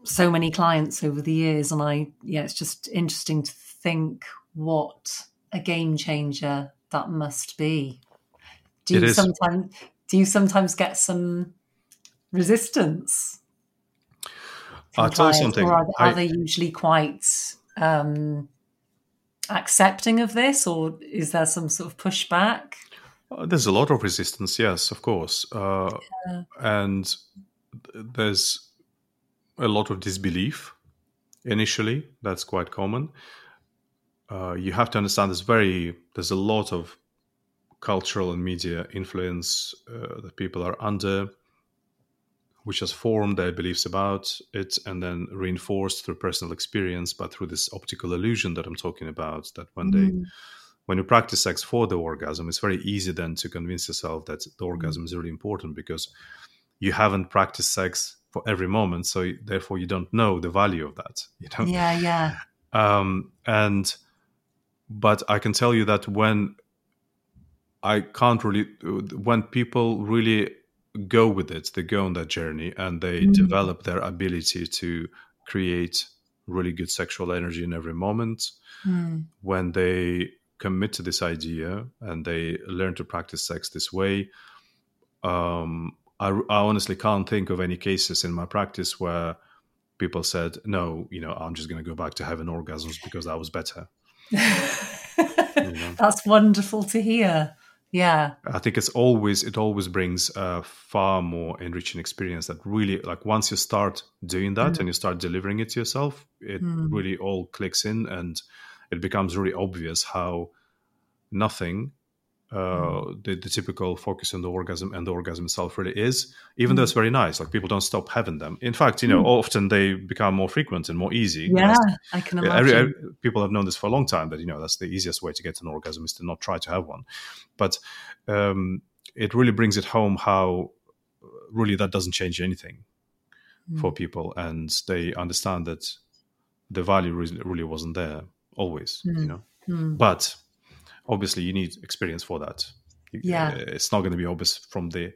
so many clients over the years, and I, yeah, it's just interesting to think what a game changer that must be. Do you sometimes do you sometimes get some resistance? I'll tell you something. Or are, are I- they usually quite um, accepting of this, or is there some sort of pushback? Uh, there's a lot of resistance, yes, of course, uh, Yeah. and there's a lot of disbelief initially. That's quite common. Uh, you have to understand there's very there's a lot of cultural and media influence uh, that people are under, which has formed their beliefs about it and then reinforced through personal experience, but through this optical illusion that I'm talking about. That when they Mm. When you practice sex for the orgasm, it's very easy then to convince yourself that the orgasm is really important because you haven't practiced sex for every moment, so therefore you don't know the value of that. You know, Yeah, yeah. um, and but I can tell you that when I can't really, when people really go with it, they go on that journey and they Mm. develop their ability to create really good sexual energy in every moment Mm. when they commit to this idea and they learn to practice sex this way um, I, I honestly can't think of any cases in my practice where people said no you know i'm just going to go back to having orgasms because that was better That's wonderful to hear. Yeah. i think it's always it always brings a far more enriching experience that really like once you start doing that Mm. and you start delivering it to yourself it Mm. really all clicks in and it becomes really obvious how nothing uh, the, the typical focus on the orgasm and the orgasm itself really is, even though it's very nice. Like people don't stop having them. In fact, you know, often they become more frequent and more easy. Yeah, I can imagine. every, every- people have known this for a long time that you know that's the easiest way to get an orgasm is to not try to have one, but um, it really brings it home how uh, really that doesn't change anything for Mm. people, and they understand that the value really, really wasn't there always. You Mm. know, Mm. but obviously you need experience for that. Yeah. uh, it's not going to be obvious from the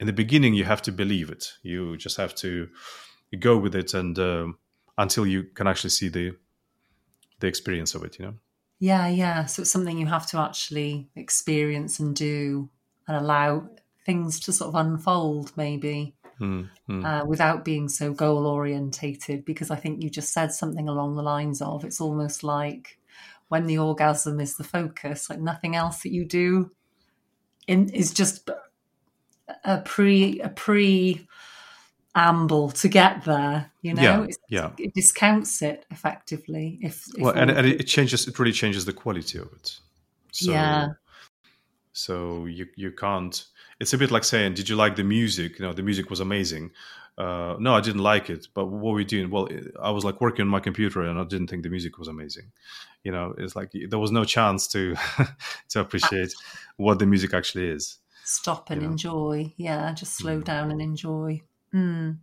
in the beginning. You have to believe it. You just have to go with it and um, until you can actually see the the experience of it you know yeah yeah so it's something you have to actually experience and do and allow things to sort of unfold maybe mm, mm. Uh, without being so goal orientated because i think you just said something along the lines of it's almost like when the orgasm is the focus like nothing else that you do in is just a pre a pre amble to get there you know yeah, yeah. it discounts it effectively if, if well and, and it changes it really changes the quality of it so, yeah so you you can't it's a bit like saying did you like the music you know the music was amazing uh, no i didn't like it but what were we doing well i was like working on my computer and i didn't think the music was amazing you know it's like there was no chance to to appreciate what the music actually is stop and enjoy yeah just slow mm. down and enjoy Mm.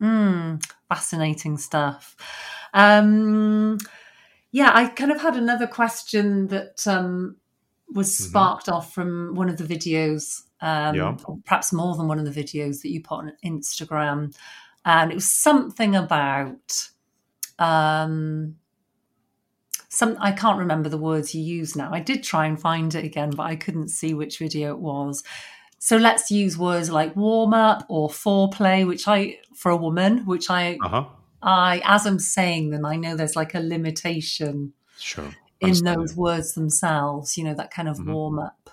Mm. Fascinating stuff. Um, yeah, I kind of had another question that um, was mm-hmm. sparked mm-hmm. off from one of the videos, um, yeah. perhaps more than one of the videos that you put on Instagram. And it was something about um, some I can't remember the words you used now. I did try and find it again, but I couldn't see which video it was. So let's use words like warm up or foreplay, which I, for a woman, which I, uh-huh. I, as I'm saying them, I know there's like a limitation sure. In those words themselves, you know, that kind of mm-hmm. warm up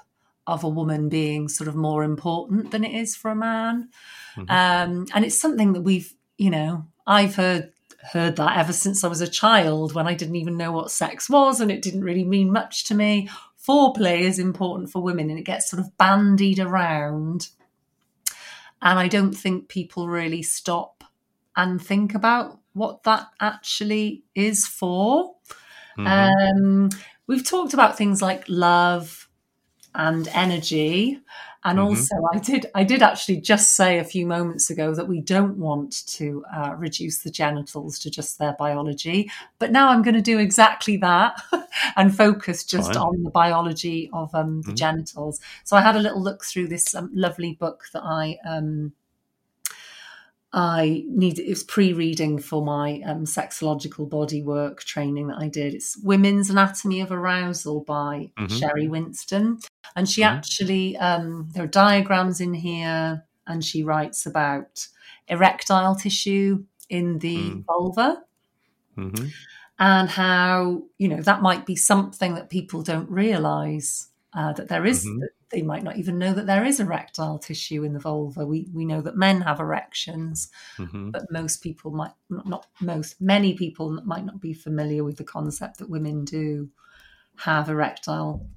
of a woman being sort of more important than it is for a man. Mm-hmm. Um, and it's something that we've, you know, I've heard heard that ever since I was a child when I didn't even know what sex was and it didn't really mean much to me foreplay is important for women and it gets sort of bandied around. And I don't think people really stop and think about what that actually is for. Mm-hmm. Um, we've talked about things like love and energy and mm-hmm. also, I did I did actually just say a few moments ago that we don't want to uh, reduce the genitals to just their biology, but now I'm going to do exactly that and focus just Fine. on the biology of um, the mm-hmm. genitals. So I had a little look through this um, lovely book that I. Um, I need it's pre-reading for my um, sexological body work training that I did. It's Women's Anatomy of Arousal by mm-hmm. Sheri Winston, and she mm-hmm. actually um, there are diagrams in here, and she writes about erectile tissue in the mm. vulva. Mm-hmm. And how you know that might be something that people don't realize uh, that there is, mm-hmm. They might not even know that there is erectile tissue in the vulva. We we know that men have erections, mm-hmm. but most people might not most many people might not be familiar with the concept that women do have erectile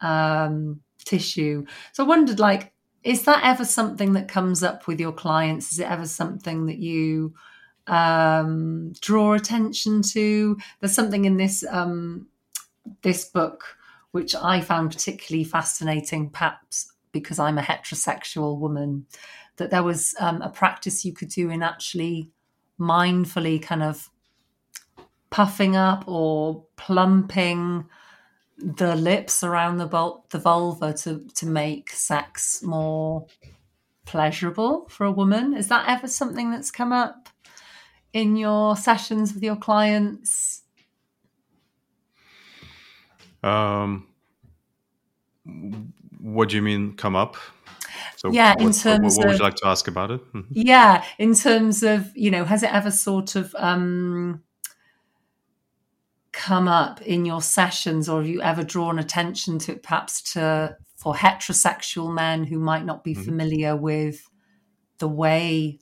um, tissue. So I wondered, like, is that ever something that comes up with your clients? Is it ever something that you um, draw attention to? There's something in this um, this book which I found particularly fascinating, perhaps because I'm a heterosexual woman, that there was um, a practice you could do in actually mindfully kind of puffing up or plumping the lips around the, vul- the vulva to, to make sex more pleasurable for a woman. Is that ever something that's come up in your sessions with your clients? Um, what do you mean come up? So yeah, what, in terms what, what would you like to ask about it? Mm-hmm. Yeah, in terms of you know, has it ever sort of um, come up in your sessions, or have you ever drawn attention to it, perhaps to for heterosexual men who might not be mm-hmm. familiar with the way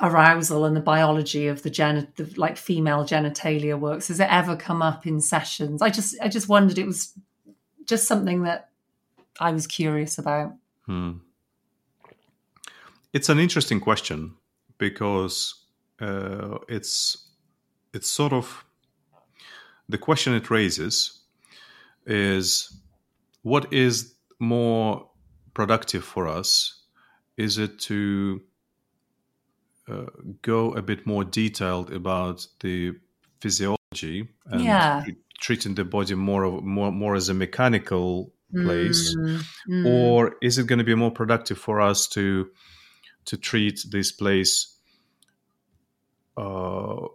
arousal and the biology of the gen the, like female genitalia works. Has it ever come up in sessions? I just i just wondered it was just something that i was curious about. Hmm. it's an interesting question because uh, it's it's sort of the question it raises is what is more productive for us? Is it to uh, go a bit more detailed about the physiology and yeah. treating the body more of, more more as a mechanical place, mm, mm. or is it going to be more productive for us to to treat this place uh,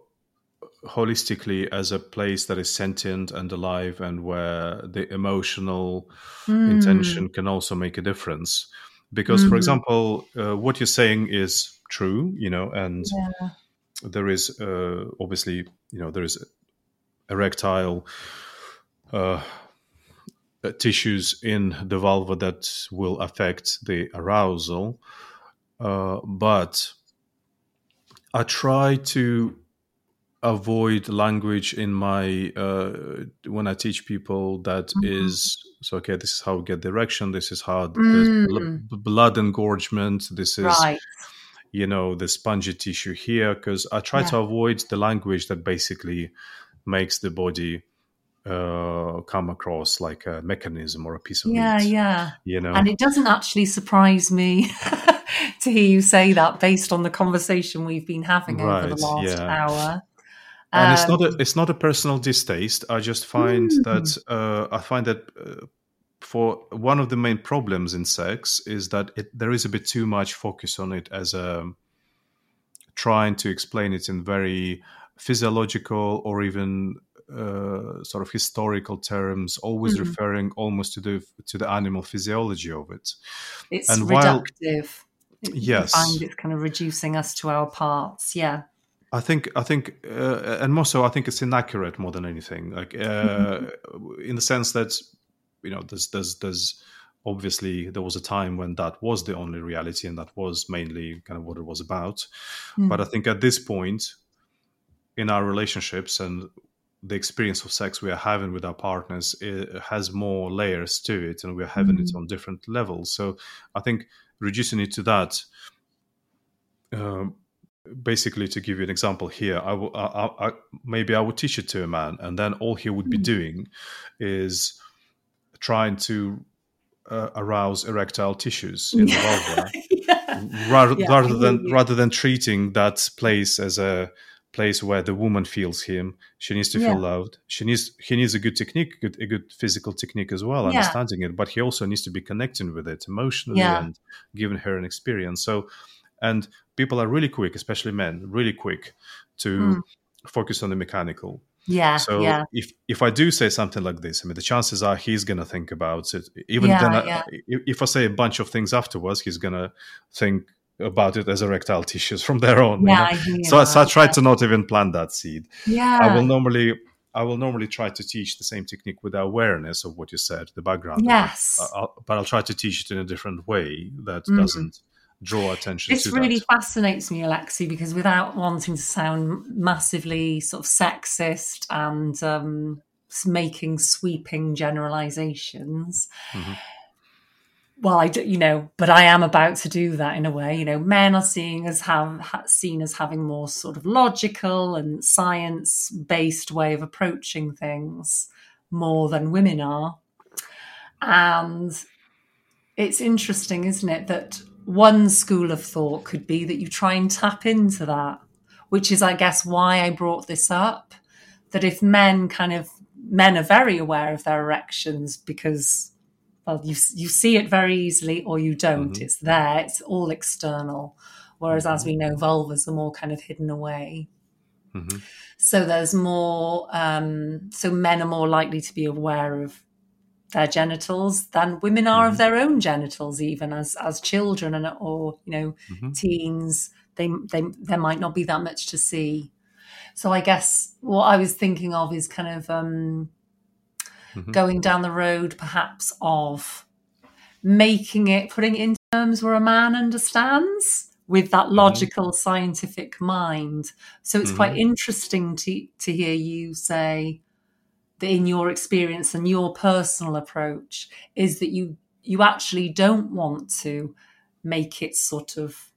holistically as a place that is sentient and alive and where the emotional mm. intention can also make a difference because mm. for example uh, what you're saying is true you know and yeah. there is uh, obviously you know there is erectile uh, tissues in the vulva that will affect the arousal uh, but i try to avoid language in my uh, when I teach people that mm-hmm. is so okay. This is how we get the erection. This is how mm. blood engorgement. This is right. You know the spongy tissue here because I try yeah. to avoid the language that basically makes the body uh, come across like a mechanism or a piece of yeah, meat. Yeah, You know, and it doesn't actually surprise me to hear you say that based on the conversation we've been having right, over the last yeah. hour and um, it's not a um, it's not a personal distaste. I just find mm. that uh, I find that uh, for one of the main problems in sex is that it, there is a bit too much focus on it as a trying to explain it in very physiological or even uh, sort of historical terms, always mm-hmm. referring almost to the to the animal physiology of it. It's and reductive. While, yes, find it's kind of reducing us to our parts. Yeah. I think I think uh, and more so I think it's inaccurate more than anything like uh, mm-hmm. in the sense that you know there's there's there's obviously there was a time when that was the only reality and that was mainly kind of what it was about mm. but I think at this point in our relationships and the experience of sex we are having with our partners has more layers to it and we're having mm. it on different levels so I think reducing it to that um, basically to give you an example here I, w- I, I, maybe i would teach it to a man and then all he would be hmm. doing is trying to uh, arouse erectile tissues in the vulva yeah. rather, yeah, rather than rather than treating that place as a place where the woman feels him she needs to feel loved. She needs he needs a good technique good, a good physical technique as well understanding it but he also needs to be connecting with it emotionally and giving her an experience. So and people are really quick, especially men, really quick to mm. focus on the mechanical. Yeah. So yeah. if if I do say something like this, I mean, the chances are he's gonna think about it. Even yeah, then, I, if I say a bunch of things afterwards, he's gonna think about it as erectile tissues from there on. Yeah. You know? so, so I try to not even plant that seed. Yeah. I will normally I will normally try to teach the same technique with awareness of what you said, the background. Yes. I'll, but I'll try to teach it in a different way that mm. doesn't draw attention this really that. fascinates me Alexey because without wanting to sound massively sort of sexist and um, making sweeping generalizations mm-hmm. well i do, you know but i am about to do that in a way you know men are seeing as have seen as having more sort of logical and science based way of approaching things more than women are and it's interesting isn't it that one school of thought could be that you try and tap into that, which is, I guess, why I brought this up. That if men kind of men are very aware of their erections because, well, you you see it very easily or you don't. Mm-hmm. It's there. It's all external. Whereas, mm-hmm. as we know, vulvas are more kind of hidden away. Mm-hmm. So there's more. Um, so men are more likely to be aware of their genitals than women are mm-hmm. of their own genitals even as as children and or you know mm-hmm. teens they they there might not be that much to see so i guess what i was thinking of is kind of um mm-hmm. going down the road perhaps of making it putting it in terms where a man understands with that mm-hmm. logical scientific mind so it's quite mm-hmm. interesting to to hear you say in your experience and your personal approach is that you you actually don't want to make it sort of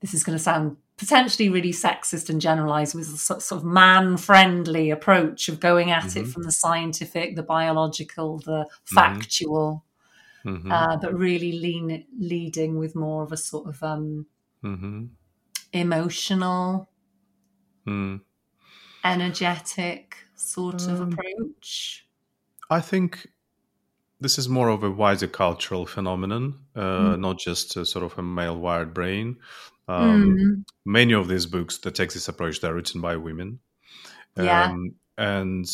this is going to sound potentially really sexist and generalized with a sort of man friendly approach of going at mm-hmm. it from the scientific the biological the mm-hmm. factual mm-hmm. uh, but really lean leading with more of a sort of um, mm-hmm. emotional mm. energetic sort of um, approach? I think this is more of a wider cultural phenomenon, uh, mm. not just a, sort of a male wired brain. Um, mm. Many of these books that take this approach, they're written by women. Yeah. Um, and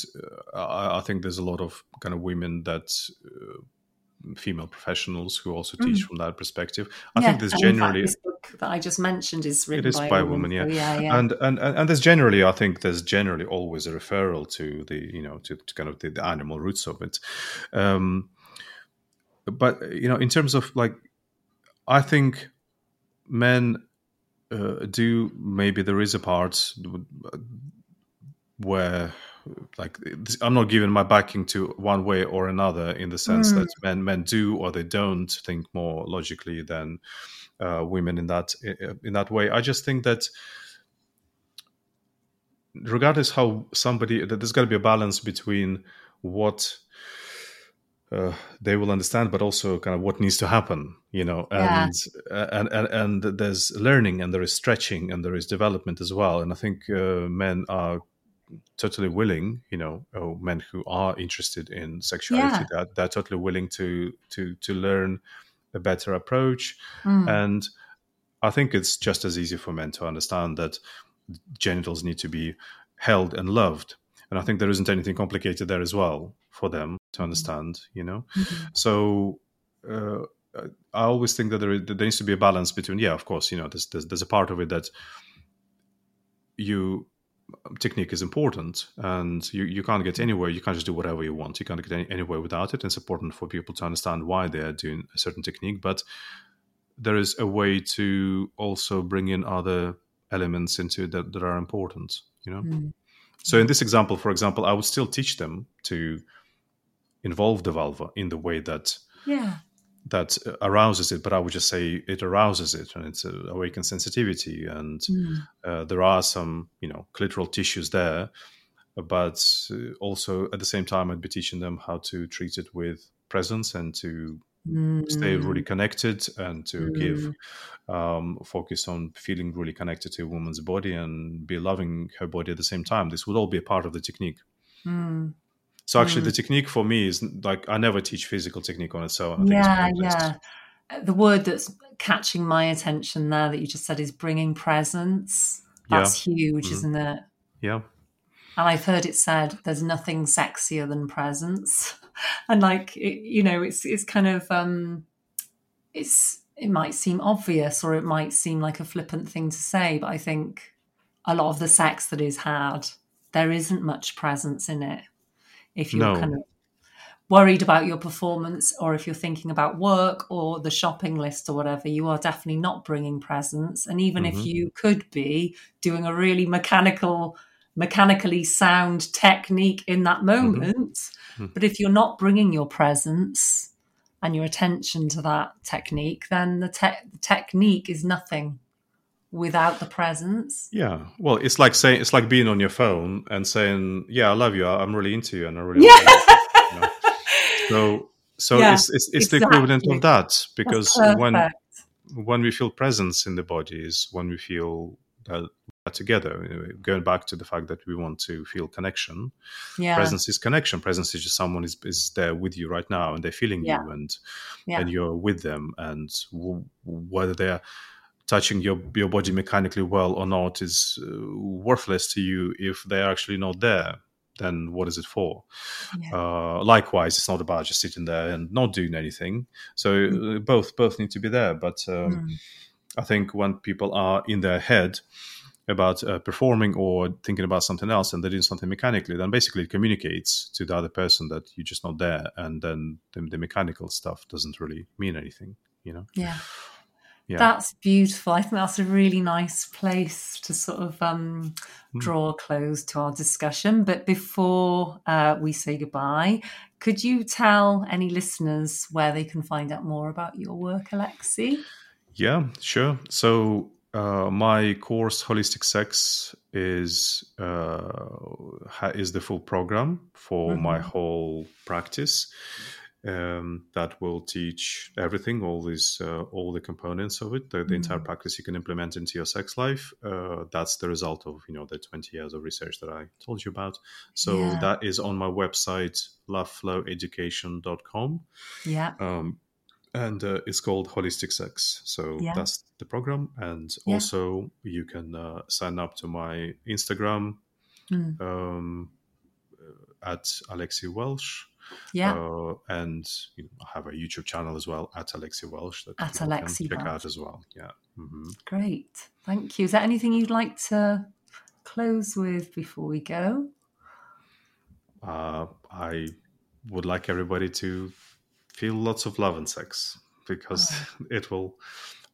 uh, I, think there's a lot of kind of women that uh, female professionals who also teach mm. from that perspective. I yeah, think there's generally fact, this book that I just mentioned is written it is by, by a woman, yeah. Yeah, yeah. And, and and there's generally, I think there's generally always a referral to the you know to, to kind of the, the, animal roots of it. Um, but you know, in terms of like, I think men uh, do maybe there is a part where like I'm not giving my backing to one way or another in the sense mm. that men men do or they don't think more logically than uh, women in that in that way. I just think that regardless how somebody that there's got to be a balance between what uh, they will understand, but also kind of what needs to happen, you know, and, yeah. and, and and there's learning and there is stretching and there is development as well. And I think uh, men are totally willing, you know, men who are interested in sexuality, yeah. that they're totally willing to to to learn a better approach. Mm. And I think it's just as easy for men to understand that genitals need to be held and loved. And I think there isn't anything complicated there as well for them to understand, you know. Mm-hmm. So uh, I always think that there, is, there needs to be a balance between, yeah, of course, you know, there's, there's, there's a part of it that you technique is important and you, you can't get anywhere. You can't just do whatever you want. You can't get any, anywhere without it. It's important for people to understand why they are doing a certain technique but there is a way to also bring in other elements into that that are important you know? Mm. so in this example for example i would still teach them to involve the vulva in the way that yeah that arouses it, but I would just say it arouses it and it's awakens sensitivity. And mm. uh, there are some, you know, clitoral tissues there, but also at the same time, I'd be teaching them how to treat it with presence and to mm. stay really connected and to mm. give um, focus on feeling really connected to a woman's body and be loving her body at the same time. This would all be a part of the technique. So actually, mm. the technique for me is like I never teach physical technique on its own. yeah, yeah. The word that's catching my attention there that you just said is bringing presence. That's yeah. huge, mm. isn't it? Yeah. And I've heard it said there's nothing sexier than presence, and like it, you know, it's it's kind of um, it's it might seem obvious or it might seem like a flippant thing to say, but I think a lot of the sex that is had, there isn't much presence in it if you're no. kind of worried about your performance or if you're thinking about work or the shopping list or whatever, you are definitely not bringing presence. And even mm-hmm. if you could be doing a really mechanical, mechanically sound technique in that mm-hmm. moment, mm-hmm. but if you're not bringing your presence and your attention to that technique, then the, te- the technique is nothing without the presence. Yeah. Well, it's like saying it's like being on your phone and saying, "Yeah, I love you. I'm really into you, and I really." Yeah. You, know? So, so yeah, it's it's, it's exactly. the equivalent of that because when when we feel presence in the body is when we feel that together going back to the fact that we want to feel connection yeah. presence is connection presence is just someone is, is there with you right now and they're feeling yeah. you and yeah. and you're with them and w- whether they're touching your your body mechanically well or not is uh, worthless to you if they're actually not there then what is it for yeah. uh, likewise it's not about just sitting there and not doing anything so mm. both both need to be there but um, mm. i think when people are in their head about uh, performing or thinking about something else and they're doing something mechanically then basically it communicates to the other person that you're just not there and then the, the mechanical stuff doesn't really mean anything you know yeah yeah. That's beautiful. I think that's a really nice place to sort of um, mm. draw a close to our discussion. But before uh, we say goodbye, could you tell any listeners where they can find out more about your work, Alexey? Yeah, sure. So uh, my course, Holistic Sex, is uh, is the full program for mm-hmm. my whole practice. Um, that will teach everything, all these, uh, all the components of it, the, the entire practice you can implement into your sex life. Uh, that's the result of you know the 20 years of research that I told you about. So Yeah. that is on my website, lovefloweducation.com. Yeah. Um, and uh, it's called Holistic Sex. So Yeah. that's the program. And Yeah. also, you can uh, sign up to my Instagram Mm. um, uh, at Alexey Welsh. Yeah. Uh, and you know, I have a YouTube channel as well at Alexey Welsh that At people can Alexey check Welsh. out as well. Yeah. hmm Great. Thank you. Is there anything you'd like to close with before we go? Uh, I would like everybody to feel lots of love and sex because it will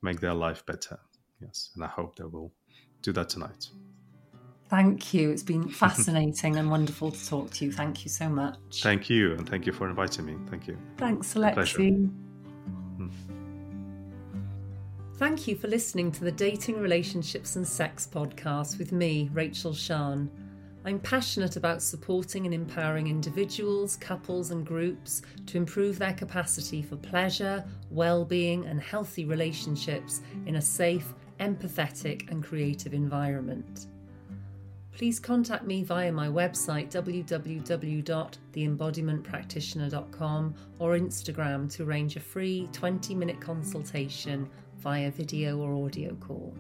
make their life better. Yes. And I hope they will do that tonight. Thank you. It's been fascinating and wonderful to talk to you. Thank you so much. Thank you. And thank you for inviting me. Thank you. Thanks. Alexey. Hmm. Thank you for listening to the Dating, Relationships and Sex podcast with me, Rachel Shan. I'm passionate about supporting and empowering individuals, couples, and groups to improve their capacity for pleasure, well being, and healthy relationships in a safe, empathetic, and creative environment. Please contact me via my website www.theembodimentpractitioner.com or Instagram to arrange a free 20 minute consultation via video or audio call.